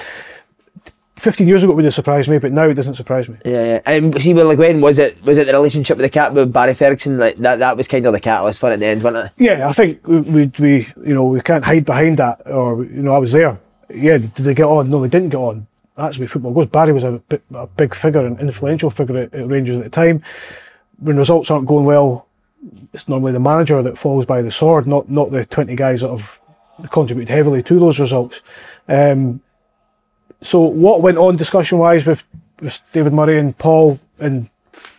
15 years ago it would have surprised me, but now it doesn't surprise me. Yeah, yeah. And see, well, like when was it? Was it the relationship with the cat with Barry Ferguson? Like that, that was kind of the catalyst for it in the end, wasn't it? Yeah, I think we, we, we, you know, we can't hide behind that. Or you know, I was there. Yeah, did they get on? No, they didn't get on. That's the way football goes. Barry was a, a big figure, an influential figure at, at Rangers at the time. When results aren't going well, it's normally the manager that falls by the sword, not not the twenty guys that have contributed heavily to those results. Um, so what went on discussion wise with, with David Murray and Paul and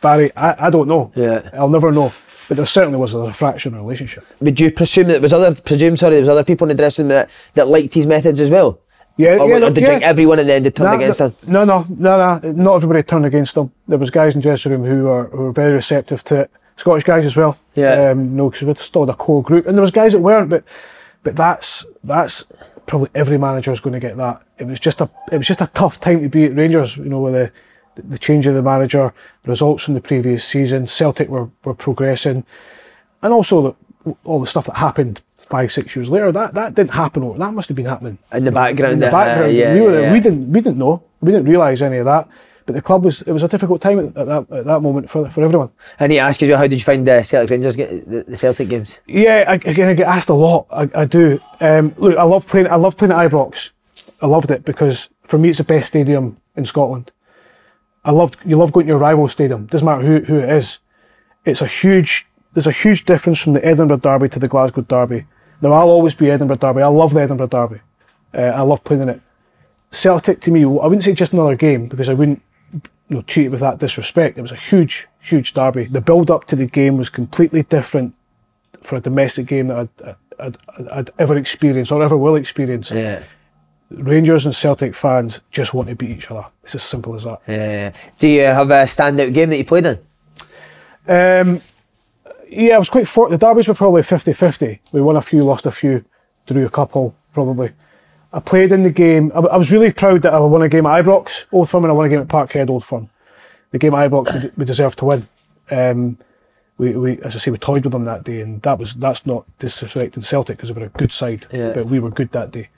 Barry, I, I don't know. Yeah. I'll never know. But there certainly was a fraction of relationship. Would you presume that there was other presume sorry there was other people in the dressing room that, that liked his methods as well? Yeah, Or, yeah, or did you yeah. think everyone in the end had turned Nah, against no, him? No, no, no, no. Not everybody turned against him. There was guys in the dressing room who were who were very receptive to it. Scottish guys as well. Yeah. Um, no, because we still had a core group, and there was guys that weren't. But but that's that's probably every manager is going to get that. It was just a it was just a tough time to be at Rangers. You know, with the the change of the manager, the results from the previous season, Celtic were were progressing, and also the, all the stuff that happened. Five, six years later, that, that didn't happen. or That must have been happening In the background, in the uh, background. yeah, we, were, yeah. we didn't we didn't know. We didn't realise any of that. But the club was it was a difficult time at, at that at that moment for for everyone. I need to ask you well, how did you find the Celtic Rangers get the, the Celtic games? Yeah, I, again I get asked a lot. I, I do. Um, look, I love playing. I love playing at Ibrox. I loved it because for me it's the best stadium in Scotland. I love you love going to your rival stadium. Doesn't matter who who it is. It's a huge. There's a huge difference from the Edinburgh Derby to the Glasgow Derby. Now I'll always be Edinburgh Derby. I love the Edinburgh Derby. Uh, I love playing in it. Celtic to me, I wouldn't say just another game because I wouldn't you know, treat it with that disrespect. It was a huge, huge derby. The build up to the game was completely different for a domestic game that I'd, I'd, I'd, I'd ever experienced or ever will experience. Yeah. Rangers and Celtic fans just want to beat each other. It's as simple as that. Yeah. Do you have a standout game that you played in? Um, yeah, I was quite for the derbies were probably 50-50. We won a few, lost a few, drew a couple probably. I played in the game. I, I was really proud that I won a game at Ibrox Old Firm and I won a game at Parkhead Old Firm. The game at Ibrox we, we deserved to win. Um, we, we, as I say, we toyed with them that day, and that was that's not disrespecting Celtic because they were a good side, Yeah. but we were good that day.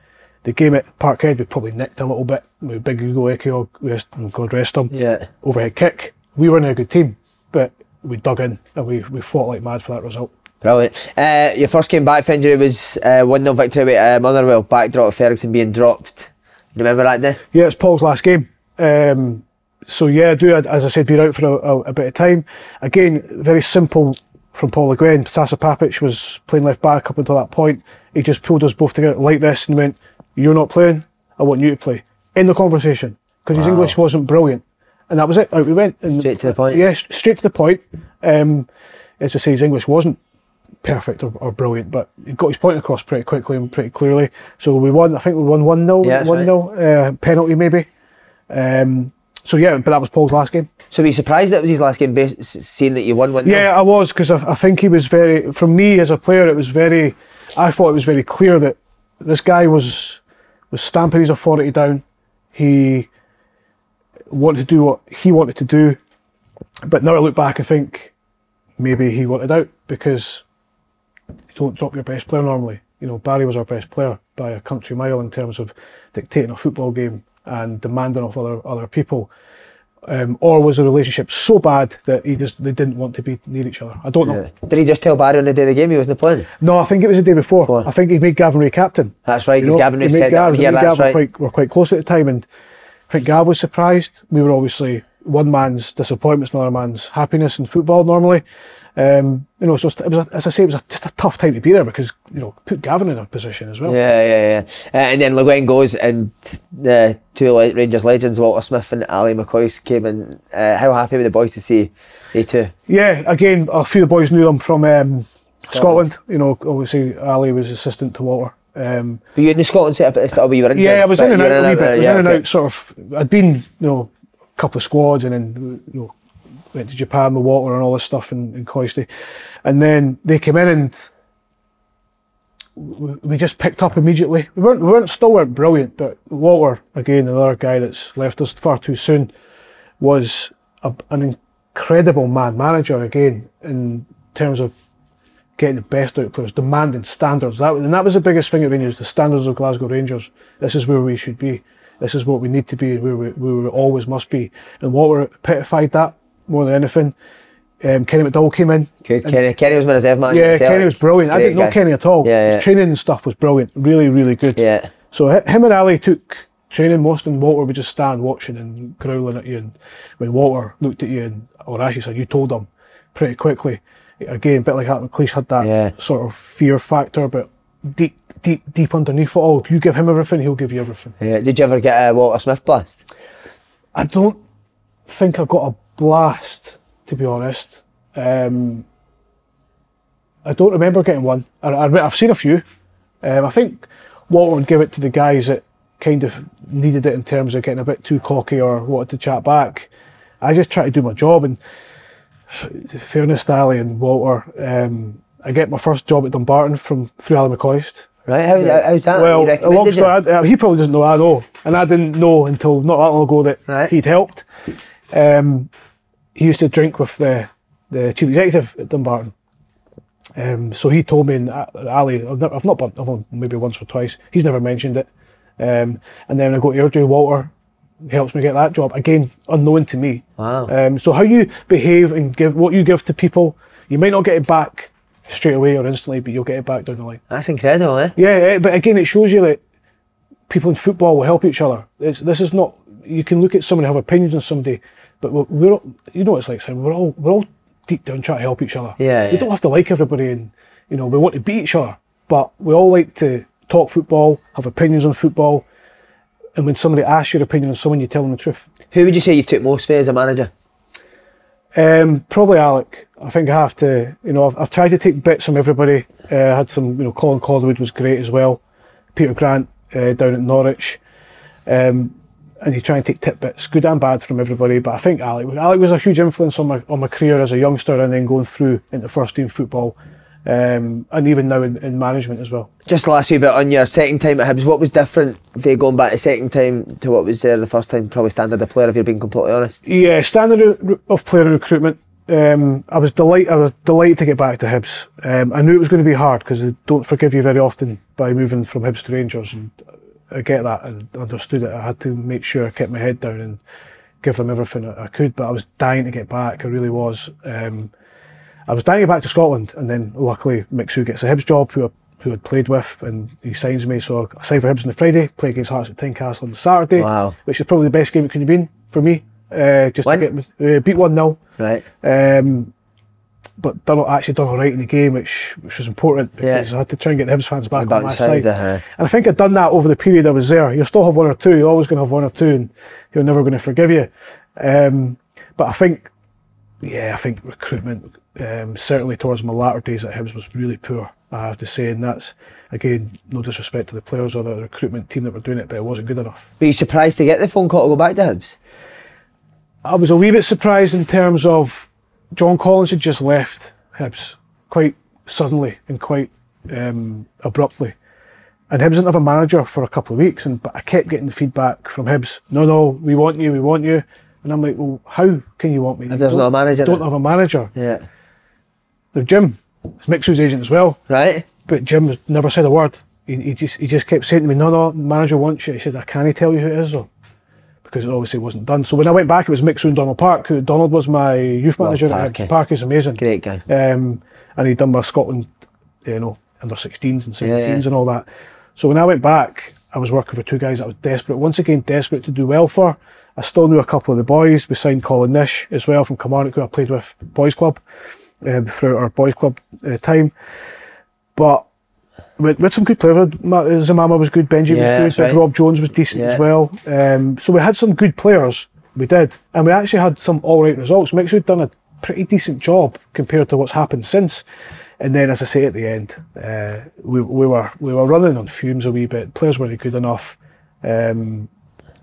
The game at Parkhead we probably nicked a little bit with big Ugo Ehiogu, rest, God rest him Yeah. overhead kick. We were in a good team, but we dug in and we, we fought like mad for that result. Brilliant. Uh, your first game back for injury was uh, 1 0 victory with uh, Motherwell, backdrop of Ferguson being dropped. You remember that day? Yeah, it's Paul's last game. Um, so yeah, I do, as I said, be out for a, a, a bit of time. Again, very simple from Paul Le Guen. Saša Papac was playing left back up until that point. He just pulled us both together like this and went, "You're not playing. I want you to play." In the conversation, because his English wasn't brilliant, and that was it. Out we went. And, Straight to the point. Yeah, s- straight to the point. Um, as I say, his English wasn't perfect or, or brilliant, but he got his point across pretty quickly and pretty clearly. So we won. I think we won one 0 Yeah, that's one 0 uh, penalty maybe. Um, so yeah, but that was Paul's last game. So were you surprised that was his last game, bas- seeing that you won 1 Yeah, I was because I, I think he was very. For me as a player, it was very. I thought it was very clear that this guy was was stamping his authority down. He wanted to do what he wanted to do, but now I look back I think maybe he wanted out because you don't drop your best player normally. You know, Barry was our best player by a country mile in terms of dictating a football game and demanding of other other people. Um, or was the relationship so bad that he just they didn't want to be near each other? I don't know. Yeah. Did he just tell Barry on the day of the game he wasn't playing? No, I think it was the day before. Before. I think he made Gavin Rae captain. That's right, because Gavin Rae said that on here, that's Gav were. Quite, were quite close at the time, and I think Gav was surprised. We were obviously one man's disappointment, another man's happiness in football normally. Um, you know, so it was, a, as I say, it was a, just a tough time to be there because you know put Gavin in a position as well. Yeah, yeah, yeah. Uh, and then Le Guen goes, and the two le- Rangers legends, Walter Smith and Ali McCoist, came in. Uh, how happy were the boys to see they two? Yeah, again, a few of the boys knew them from um, Scotland. You know, obviously Ali was assistant to Walter. Um, Were you in the Scotland setup at? Or you were in Yeah, I was in and out a wee bit. I was in and out, sort of. I'd been, you know, a couple of squads, and then you know, went to Japan with Walter and all this stuff in, in Coisty, and then they came in and we, just picked up immediately. We weren't, we weren't still weren't brilliant, but Walter, again, another guy that's left us far too soon, was a, an incredible man manager again in terms of getting the best out of players, demanding standards. That and that was the biggest thing at Rangers, the standards of Glasgow Rangers. This is where we should be. This is what we need to be, where we, where we always must be. And Walter petified that more than anything. Um, Kenny McDowell came in. Good. Kenny, Kenny was my reserve man. Yeah, Kenny was brilliant. I didn't know. Kenny at all. Yeah, yeah. His training and stuff was brilliant. Really, really good. Yeah. So him and Ali took training most, and Walter would just stand watching and growling at you. And when Walter looked at you, and or actually said you told him pretty quickly. Again, a bit like Hat McLeish had that Yeah. sort of fear factor, but deep, deep, deep underneath it all. If you give him everything, he'll give you everything. Yeah. Did you ever get a Walter Smith blast? I don't think I got a blast, to be honest. Um, I don't remember getting one. I, I've seen a few. Um, I think Walter would give it to the guys that kind of needed it in terms of getting a bit too cocky or wanted to chat back. I just try to do my job and fairness Ali and Walter. Um, I get my first job at Dumbarton from through Ali McCoist. Right. How's, how's that? Well, a long story. I, he probably doesn't know I know, and I didn't know until not that long ago that Right. he'd helped. Um, he used to drink with the the chief executive at Dumbarton. Um, so he told me, and Ali, I've, never, I've not, been- I've maybe once or twice. He's never mentioned it. Um, and then I go to Airdrie Walter, he helps me get that job again, unknown to me. Wow. Um, so how you behave and give what you give to people, you might not get it back straight away or instantly, but you'll get it back down the line. That's incredible, eh? Yeah, but again, it shows you that people in football will help each other. It's, this is not. You can look at someone and have opinions on somebody, but we're, we're all, you know what it's like, saying We're all we're all deep down trying to help each other. Yeah, we yeah. don't have to like everybody, and you know we want to beat each other, but we all like to talk football, have opinions on football, and when somebody asks your opinion on someone, you tell them the truth. Who would you say you've took most for as a manager? Um, probably Alec. I think I have to. You know, I've, I've tried to take bits from everybody. Uh, I had some. You know, Colin Calderwood was great as well. Peter Grant uh, down at Norwich. Um, and you try and take tidbits, good and bad, from everybody. But I think Alec, Alec was a huge influence on my on my career as a youngster, and then going through into first team football, um, and even now in, in management as well. Just last wee bit on your second time at Hibs, what was different if you're going back the second time to what was there the first time? Probably standard of player if you're being completely honest. Yeah, standard of- of player recruitment. Um, I was delight. I was delighted to get back to Hibs. Um, I knew it was going to be hard because they don't forgive you very often by moving from Hibs to Rangers, and I get that and understood it. I had to make sure I kept my head down and give them everything I could. But I was dying to get back. I really was. Um, I was dying to get back to Scotland, and then luckily Mixu gets a Hibs job, who I, who I'd played with, and he signs me. So I signed for Hibs on the Friday, play against Hearts at Tynecastle on the Saturday, Wow. which is probably the best game it could have been for me. Uh, just Win? to get me, uh, beat one 0 Right. um, but done actually done all right in the game, which which was important because Yeah. I had to try and get the Hibs fans back, Back on my side, side. uh-huh. And I think I'd done that over the period I was there. You'll still have one or two. You're always going to have one or two, and you're never going to forgive you. Um, but I think, yeah, I think recruitment, um, certainly towards my latter days at Hibs, was really poor. I have to say, and that's again no disrespect to the players or the recruitment team that were doing it, but it wasn't good enough. Were you surprised to get the phone call to go back to Hibs? I was a wee bit surprised in terms of John Collins had just left Hibs quite suddenly and quite um, abruptly. And Hibs didn't have a manager for a couple of weeks, and but I kept getting the feedback from Hibs. No, no, we want you, we want you. And I'm like, well, how can you want me? If there's no manager Don't have a manager. Yeah. The Jim, it's Mixu's agent as well, Right. but Jim never said a word. He, he just he just kept saying to me, no, no, manager wants you. He says, I can't tell you who it is though. Because it obviously wasn't done. So when I went back, it was Mixu and Donald Park. Who Donald was my youth manager. Parky. Hibs. Park is amazing. Great guy. Um, and he'd done my Scotland, you know, under 16s and 17s Yeah, yeah. and all that. So when I went back, I was working for two guys I was desperate, once again, desperate to do well for. I still knew a couple of the boys. We signed Colin Nish as well from Kilmarnock, who I played with boys club um, throughout our boys club uh, time. But with, with some good players, Ma- Zemmama was good, Benji Yeah, was good, right. Rob Jones was decent Yeah. as well. Um, so we had some good players, we did, and we actually had some all right results. Mixu had done a pretty decent job compared to what's happened since. And then, as I say at the end, uh, we, we were we were running on fumes a wee bit. Players weren't good enough. Um,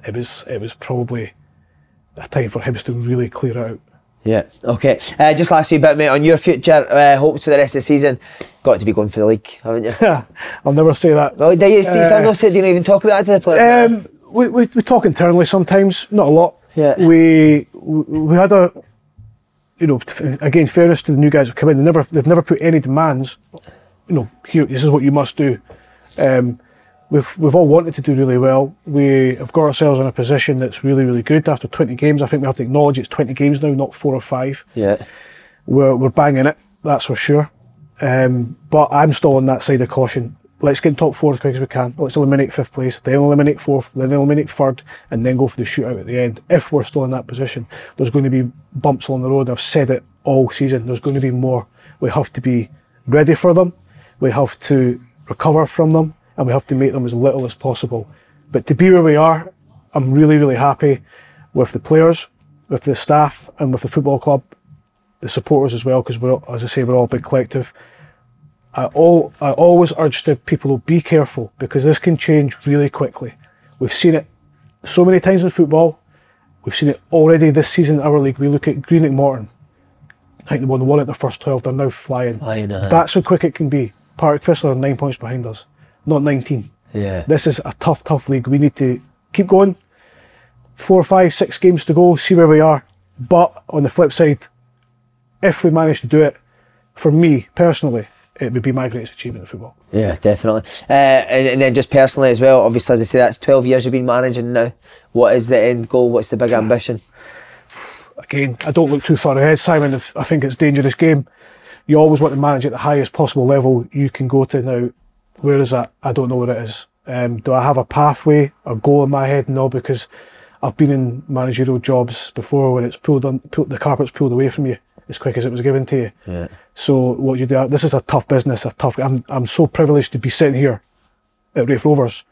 it was it was probably a time for Hibs to really clear out. Yeah. Okay. Uh, just lastly, wee bit, mate, on your future uh, hopes for the rest of the season. Got to be going for the league, haven't you? I'll never say that. well, do you, do you still Uh, not say, do you even talk about that to the players? Um, we, we we talk internally sometimes, not a lot. Yeah. We we we had a, you know, again, fairness to the new guys who've come in. They never they've never put any demands. You know, here this is what you must do. Um, we've we've all wanted to do really well. We have got ourselves in a position that's really really good after 20 games. I think we have to acknowledge it's 20 games now, not four or five yeah. we're, we're banging it, that's for sure. Um, but I'm still on that side of caution. Let's get in top four as quick as we can. Let's eliminate fifth place, then eliminate fourth, then eliminate third, and then go for the shootout at the end. If we're still in that position, there's going to be bumps along the road. I've said it all season. There's going to be more. We have to be ready for them. We have to recover from them, and we have to make them as little as possible. But to be where we are, I'm really, really happy with the players, with the staff, and with the football club the supporters as well, because we're as I say, we're all a big collective. I all I always urge to people to be careful because this can change really quickly. We've seen it so many times in football. We've seen it already this season in our league. We look at Greenock Morton. I think they won one at the first twelve. They're now flying. Flying. That's how quick it can be. Partick Thistle are nine points behind us, not nineteen. Yeah. This is a tough, tough league. We need to keep going. Four, five, six games to go, see where we are. But on the flip side, if we manage to do it, for me personally, it would be my greatest achievement in football. Yeah, definitely. Uh, and, and then just personally as well, obviously, as I say, that's 12 years you've been managing now. What is the end goal? What's the big ambition? Again, I don't look too far ahead, Simon. If I think it's a dangerous game. You always want to manage at the highest possible level you can go to. Now, where is that? I don't know where it is. Um, do I have a pathway, a goal in my head? No, because I've been in managerial jobs before when it's pulled on, pulled, the carpet's pulled away from you as quick as it was given to you. Yeah. So what you do, this is a tough business, a tough. I'm I'm so privileged to be sitting here at Raith Rovers,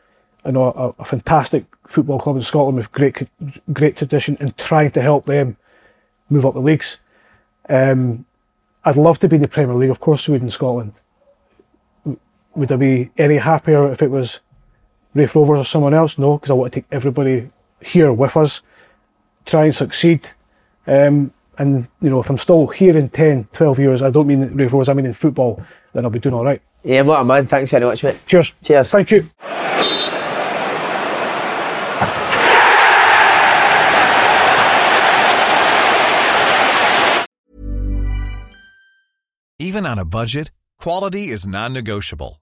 I know a, a fantastic football club in Scotland with great great tradition and trying to help them move up the leagues. Um, I'd love to be in the Premier League, of course, would in Scotland. Would I be any happier if it was Raith Rovers or someone else? No, because I want to take everybody here with us, try and succeed. Um, and, you know, if I'm still here in 10, 12 years, I don't mean Raith Rovers, I mean in football, then I'll be doing all right. Yeah, what a man. Thanks very much, mate. Cheers. Cheers. Thank you. Even on a budget, quality is non-negotiable.